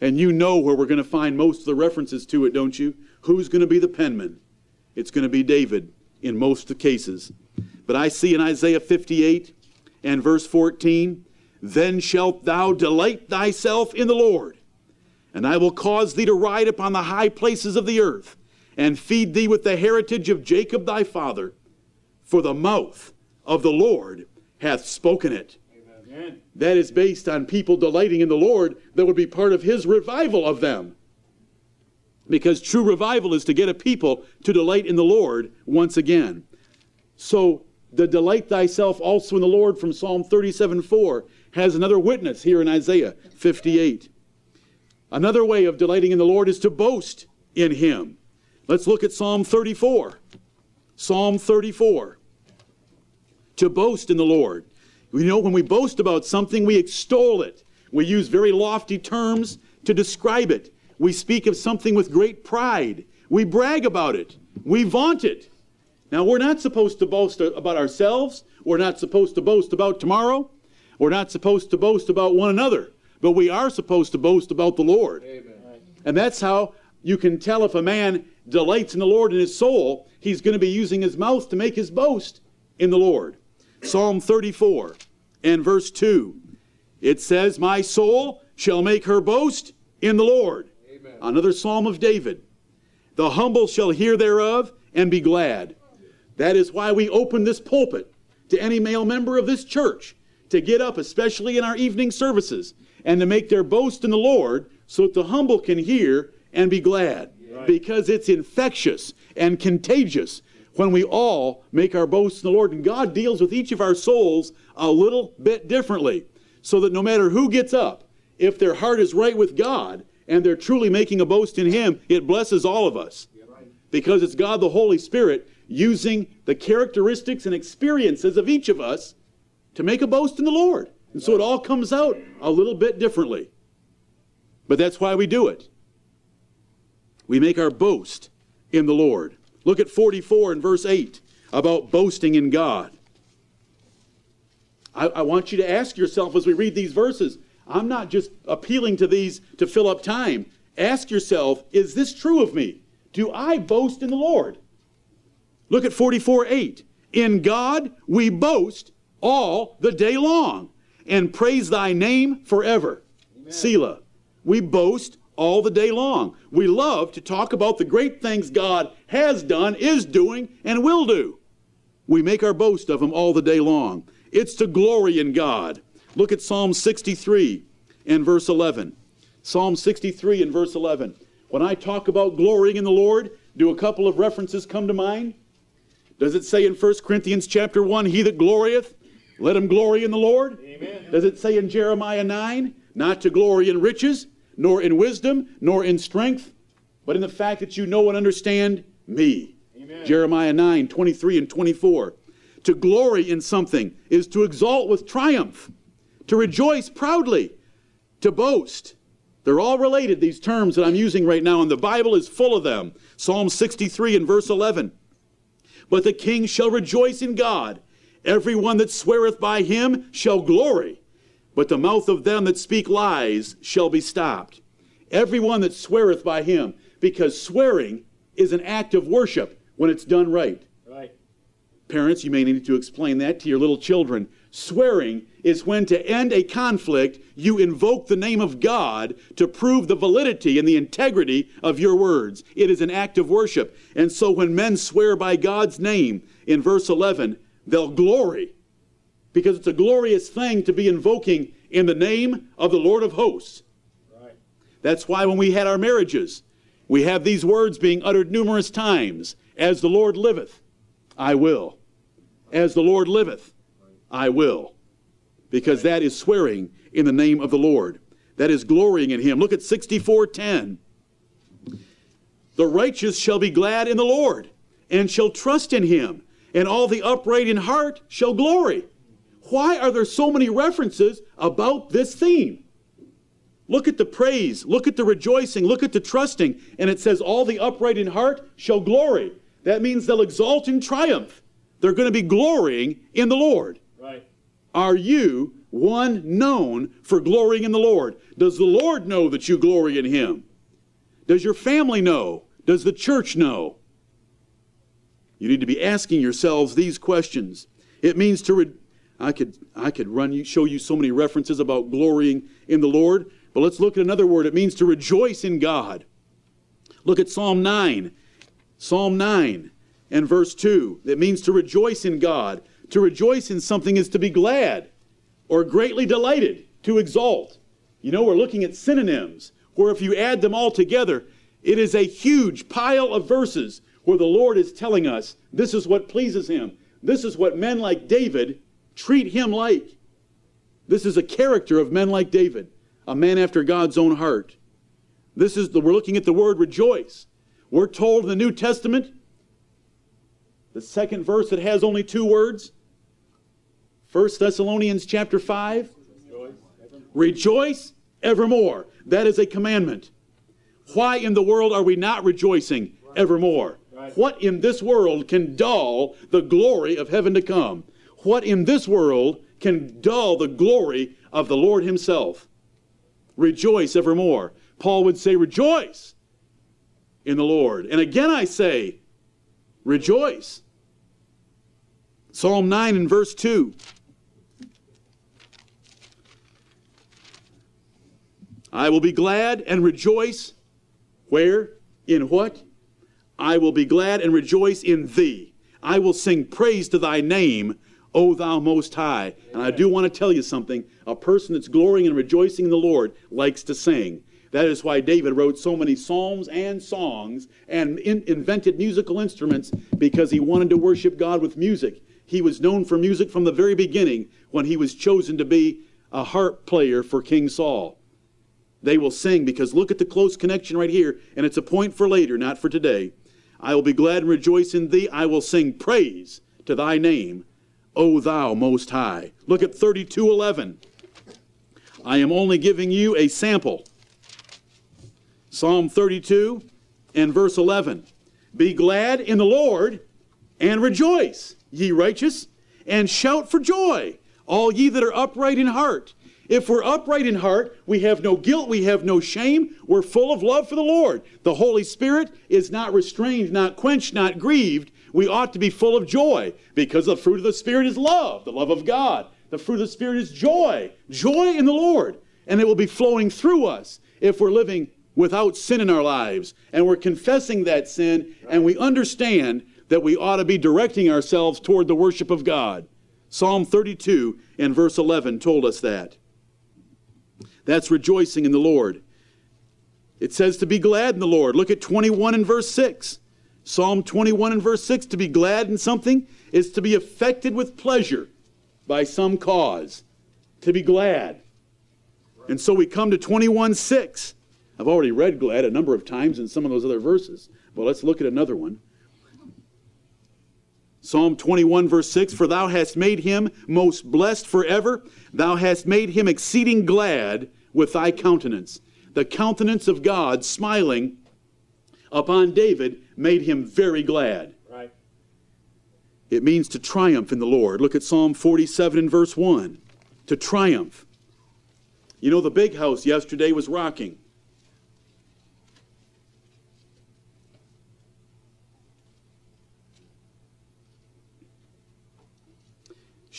And you know where we're going to find most of the references to it, don't you? Who's going to be the penman? It's going to be David in most of the cases. But I see in Isaiah 58 and verse 14, Then shalt thou delight thyself in the Lord, and I will cause thee to ride upon the high places of the earth, and feed thee with the heritage of Jacob thy father. For the mouth of the Lord hath spoken it. Amen. That is based on people delighting in the Lord that would be part of his revival of them. Because true revival is to get a people to delight in the Lord once again. So, the delight thyself also in the Lord from Psalm 37 4 has another witness here in Isaiah 58. Another way of delighting in the Lord is to boast in him. Let's look at Psalm 34. Psalm 34. To boast in the Lord. You know, when we boast about something, we extol it. We use very lofty terms to describe it. We speak of something with great pride. We brag about it. We vaunt it. Now, we're not supposed to boast about ourselves. We're not supposed to boast about tomorrow. We're not supposed to boast about one another. But we are supposed to boast about the Lord. And that's how you can tell if a man delights in the Lord in his soul, he's going to be using his mouth to make his boast in the Lord. Psalm 34 and verse 2. It says, My soul shall make her boast in the Lord. Another psalm of David. The humble shall hear thereof and be glad. That is why we open this pulpit to any male member of this church to get up, especially in our evening services, and to make their boast in the Lord so that the humble can hear and be glad. Because it's infectious and contagious when we all make our boast in the Lord. And God deals with each of our souls a little bit differently. So that no matter who gets up, if their heart is right with God and they're truly making a boast in Him, it blesses all of us. Because it's God the Holy Spirit using the characteristics and experiences of each of us to make a boast in the Lord. And so it all comes out a little bit differently. But that's why we do it. We make our boast in the Lord. Look at 44 and verse 8 about boasting in God. I, I, want you to ask yourself as we read these verses, I'm not just appealing to these to fill up time. Ask yourself, is this true of me? Do I boast in the Lord? Look at 44 8. In God we boast all the day long and praise thy name forever. Amen. Selah. We boast all the day long. We love to talk about the great things God has done, is doing, and will do. We make our boast of him all the day long. It's to glory in God. Look at Psalm 63 and verse 11. Psalm 63 and verse 11. When I talk about glorying in the Lord, do a couple of references come to mind? Does it say in 1 Corinthians chapter 1, He that glorieth, let him glory in the Lord? Amen. Does it say in Jeremiah 9, not to glory in riches, nor in wisdom, nor in strength, but in the fact that you know and understand me? Amen. Jeremiah 9, 23 and 24. To glory in something is to exalt with triumph, to rejoice proudly, to boast. They're all related, these terms that I'm using right now, and the Bible is full of them. Psalm 63 and verse 11. But the king shall rejoice in God. Every one that sweareth by him shall glory. But the mouth of them that speak lies shall be stopped. Every one that sweareth by him, because swearing is an act of worship when it's done right. Right. Parents, you may need to explain that to your little children. Swearing is when to end a conflict, you invoke the name of God to prove the validity and the integrity of your words. It is an act of worship. And so when men swear by God's name in verse 11, they'll glory because it's a glorious thing to be invoking in the name of the Lord of hosts. Right. That's why when we had our marriages, we have these words being uttered numerous times As the Lord liveth, I will. As the Lord liveth, I will. Because that is swearing in the name of the Lord. That is glorying in Him. Look at 64:10. The righteous shall be glad in the Lord, and shall trust in Him, and all the upright in heart shall glory. Why are there so many references about this theme? Look at the praise, look at the rejoicing, look at the trusting, and it says, All the upright in heart shall glory. That means they'll exalt in triumph. They're going to be glorying in the Lord. Are you one known for glorying in the Lord? Does the Lord know that you glory in Him? Does your family know? Does the church know? You need to be asking yourselves these questions. It means to. Re- I could I could run you show you so many references about glorying in the Lord, but let's look at another word. It means to rejoice in God. Look at Psalm 9. Psalm 9 and verse 2. It means to rejoice in God. To rejoice in something is to be glad or greatly delighted, to exalt. You know, we're looking at synonyms, where if you add them all together, it is a huge pile of verses where the Lord is telling us this is what pleases Him. This is what men like David treat Him like. This is a character of men like David, a man after God's own heart. This is the, we're looking at the word rejoice. We're told in the New Testament, the second verse that has only two words, 1 Thessalonians chapter 5, Rejoice. Ever- rejoice evermore. That is a commandment. Why in the world are we not rejoicing evermore? What in this world can dull the glory of heaven to come? What in this world can dull the glory of the Lord Himself? Rejoice evermore. Paul would say, Rejoice in the Lord. And again I say, Rejoice. Psalm 9 and verse 2. I will be glad and rejoice. Where? In what? I will be glad and rejoice in thee. I will sing praise to thy name, O thou most high. And I do want to tell you something. A person that's glorying and rejoicing in the Lord likes to sing. That is why David wrote so many psalms and songs and in- invented musical instruments because he wanted to worship God with music. He was known for music from the very beginning when he was chosen to be a harp player for King Saul they will sing because look at the close connection right here, and it's a point for later, not for today. I will be glad and rejoice in thee. I will sing praise to thy name, O thou most high. Look at 32:11. I am only giving you a sample. Psalm 32 and verse 11. Be glad in the Lord and rejoice, ye righteous, and shout for joy, all ye that are upright in heart. If we're upright in heart, we have no guilt, we have no shame, we're full of love for the Lord. The Holy Spirit is not restrained, not quenched, not grieved. We ought to be full of joy because the fruit of the Spirit is love, the love of God. The fruit of the Spirit is joy, joy in the Lord. And it will be flowing through us if we're living without sin in our lives and we're confessing that sin and we understand that we ought to be directing ourselves toward the worship of God. Psalm 32 and verse 11 told us that. That's rejoicing in the Lord. It says to be glad in the Lord. Look at 21 and verse 6. Psalm 21 and verse 6 to be glad in something is to be affected with pleasure by some cause. To be glad. And so we come to 21 6. I've already read glad a number of times in some of those other verses. But let's look at another one. Psalm 21, verse 6 For thou hast made him most blessed forever, thou hast made him exceeding glad with thy countenance. The countenance of God smiling upon David made him very glad. Right. It means to triumph in the Lord. Look at Psalm 47 and verse 1. To triumph. You know, the big house yesterday was rocking.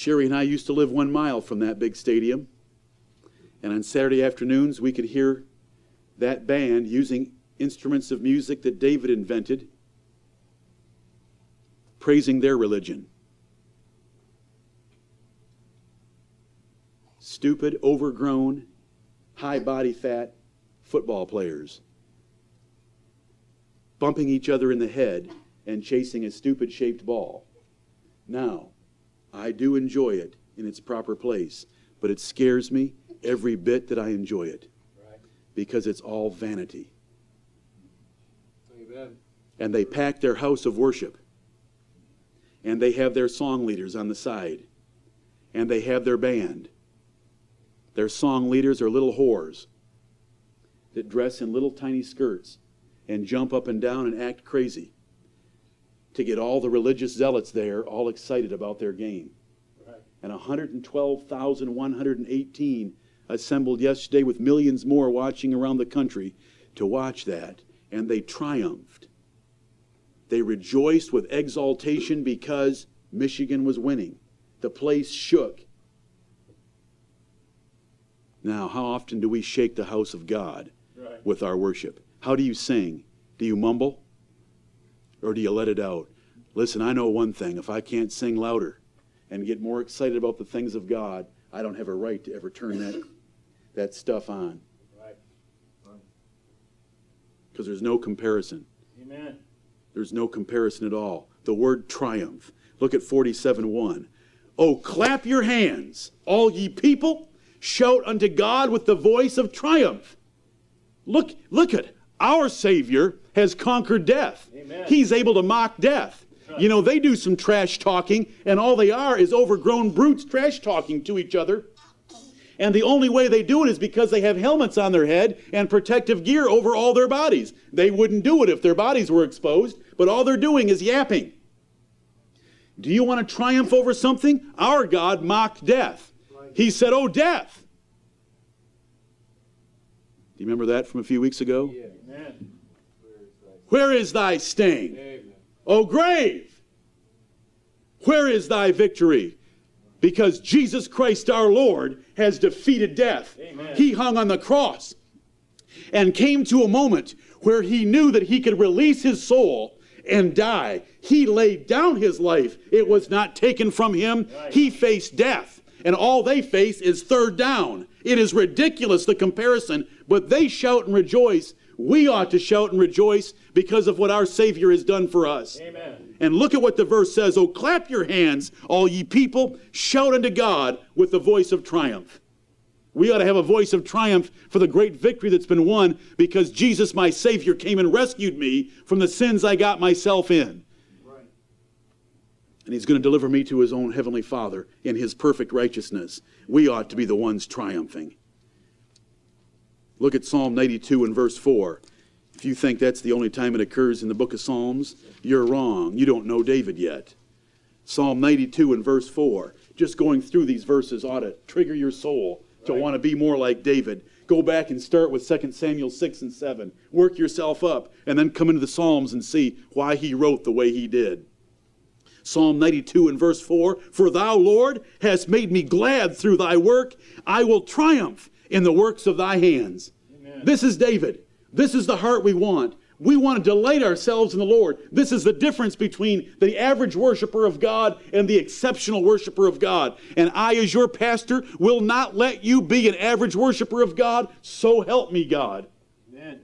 Sherry and I used to live one mile from that big stadium. And on Saturday afternoons, we could hear that band using instruments of music that David invented, praising their religion. Stupid, overgrown, high body fat football players bumping each other in the head and chasing a stupid shaped ball. Now, I do enjoy it in its proper place, but it scares me every bit that I enjoy it because it's all vanity. Amen. And they pack their house of worship, and they have their song leaders on the side, and they have their band. Their song leaders are little whores that dress in little tiny skirts and jump up and down and act crazy to get all the religious zealots there all excited about their game. Right. And 112,118 assembled yesterday with millions more watching around the country to watch that, and they triumphed. They rejoiced with exultation because Michigan was winning. The place shook. Now, how often do we shake the house of God Right. with our worship? How do you sing? Do you mumble? Or do you let it out? Listen, I know one thing. If I can't sing louder and get more excited about the things of God, I don't have a right to ever turn that, that stuff on Right. because there's no comparison. Amen. There's no comparison at all. The word triumph. Look at 47 1. Oh, clap your hands, all ye people. Shout unto God with the voice of triumph. Look, look at our Savior has conquered death. Amen. He's able to mock death. You know, they do some trash talking, and all they are is overgrown brutes trash talking to each other. And the only way they do it is because they have helmets on their head and protective gear over all their bodies. They wouldn't do it if their bodies were exposed, but all they're doing is yapping. Do you want to triumph over something? Our God mocked death. He said, Oh, death. Do you remember that from a few weeks ago? Amen. Where is thy sting? Amen. O grave, where is thy victory? Because Jesus Christ our Lord has defeated death. Amen. He hung on the cross and came to a moment where he knew that he could release his soul and die. He laid down his life. It was not taken from him. Right. He faced death. And all they face is third down. It is ridiculous, the comparison, but they shout and rejoice. We ought to shout and rejoice because of what our Savior has done for us. Amen. And look at what the verse says Oh, clap your hands, all ye people, shout unto God with the voice of triumph. We ought to have a voice of triumph for the great victory that's been won because Jesus, my Savior, came and rescued me from the sins I got myself in. Right. And He's going to deliver me to His own Heavenly Father in His perfect righteousness. We ought to be the ones triumphing. Look at Psalm 92 and verse 4. If you think that's the only time it occurs in the book of Psalms, you're wrong. You don't know David yet. Psalm 92 and verse 4. Just going through these verses ought to trigger your soul to Right. want to be more like David. Go back and start with 2 Samuel 6 and 7. Work yourself up, and then come into the Psalms and see why he wrote the way he did. Psalm 92 and verse 4 For thou, Lord, hast made me glad through thy work. I will triumph in the works of thy hands. Amen. This is David. This is the heart we want. We want to delight ourselves in the Lord. This is the difference between the average worshiper of God and the exceptional worshiper of God. And I, as your pastor, will not let you be an average worshiper of God. So help me, God. Amen.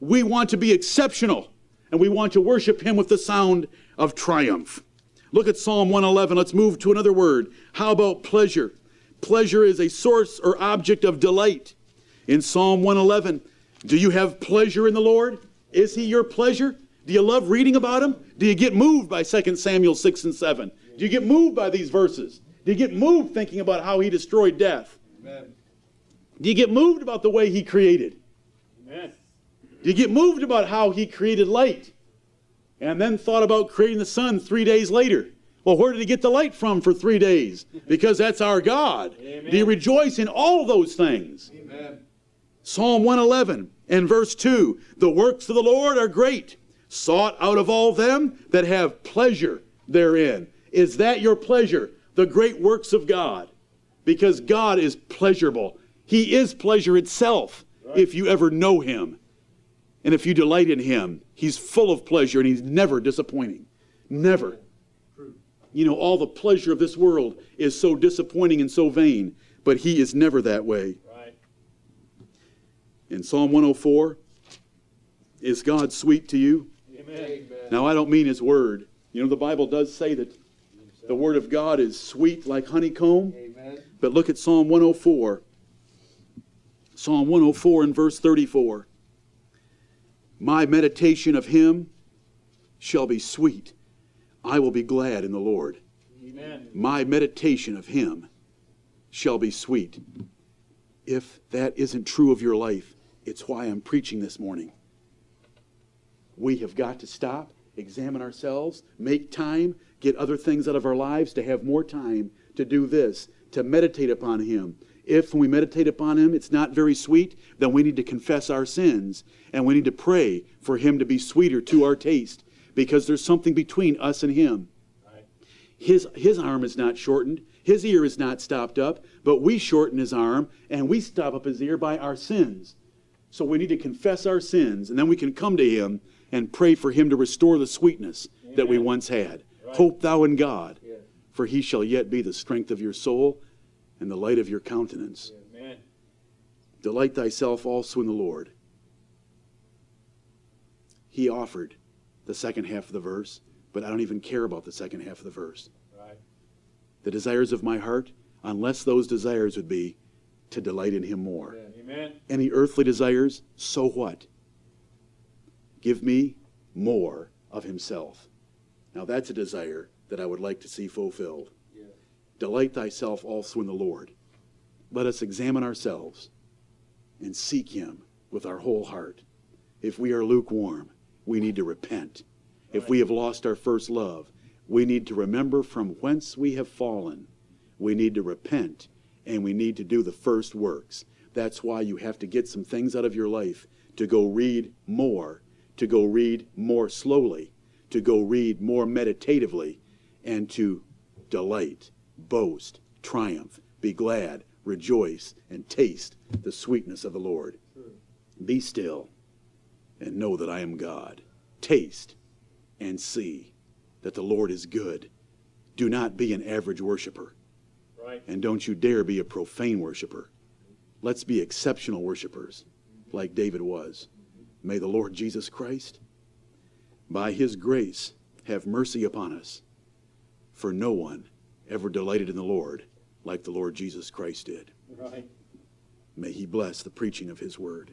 We want to be exceptional, and we want to worship Him with the sound of triumph. Look at Psalm 111. Let's move to another word. How about pleasure? Pleasure is a source or object of delight. In Psalm 111, do you have pleasure in the Lord? Is He your pleasure? Do you love reading about Him? Do you get moved by 2 Samuel 6 and 7? Do you get moved by these verses? Do you get moved thinking about how He destroyed death? Amen. Do you get moved about the way He created? Amen. Do you get moved about how He created light? And then thought about creating the sun three days later. Well, where did He get the light from for three days? Because that's our God. Amen. Do you rejoice in all those things? Amen. Psalm 111 and verse 2 The works of the Lord are great, sought out of all them that have pleasure therein. Is that your pleasure? The great works of God. Because God is pleasurable. He is pleasure itself if you ever know Him. And if you delight in Him, He's full of pleasure and He's never disappointing. Never. You know, all the pleasure of this world is so disappointing and so vain, but He is never that way Right. in Psalm 104. Is God sweet to you? Amen. Now, I don't mean his word. You know, the Bible does say that the word of God is sweet like honeycomb. Amen. But look at Psalm 104. Psalm 104 and verse 34. My meditation of him shall be sweet. I will be glad in the Lord. Amen. My meditation of him shall be sweet. If that isn't true of your life, it's why I'm preaching this morning. We have got to stop, examine ourselves, make time, get other things out of our lives to have more time to do this, to meditate upon him. If when we meditate upon him it's not very sweet, then we need to confess our sins and we need to pray for him to be sweeter to our taste because there's something between us and him. Right. His, his arm is not shortened. His ear is not stopped up, but we shorten his arm and we stop up his ear by our sins. So we need to confess our sins and then we can come to him and pray for him to restore the sweetness that we once had. Right. Hope thou in God, for he shall yet be the strength of your soul and the light of your countenance. Amen. Delight thyself also in the Lord. He offered the second half of the verse, but I don't even care about the second half of the verse. Right. the desires of my heart, unless those desires would be to delight in Him more. Amen. Any earthly desires, so what? Give me more of Himself. Now that's a desire that I would like to see fulfilled. Yeah. Delight thyself also in the Lord. Let us examine ourselves and seek Him with our whole heart. If we are lukewarm, we need to repent. If we have lost our first love, we need to remember from whence we have fallen. We need to repent and we need to do the first works. That's why you have to get some things out of your life to go read more, to go read more slowly, to go read more meditatively, and to delight, boast, triumph, be glad, rejoice, and taste the sweetness of the Lord. Be still and know that I am God. Taste and see that the Lord is good. Do not be an average worshiper, Right. and don't you dare be a profane worshiper. Let's be exceptional worshipers, like David was. May the Lord Jesus Christ, by his grace, have mercy upon us, for no one ever delighted in the Lord like the Lord Jesus Christ did. Right. May he bless the preaching of his word.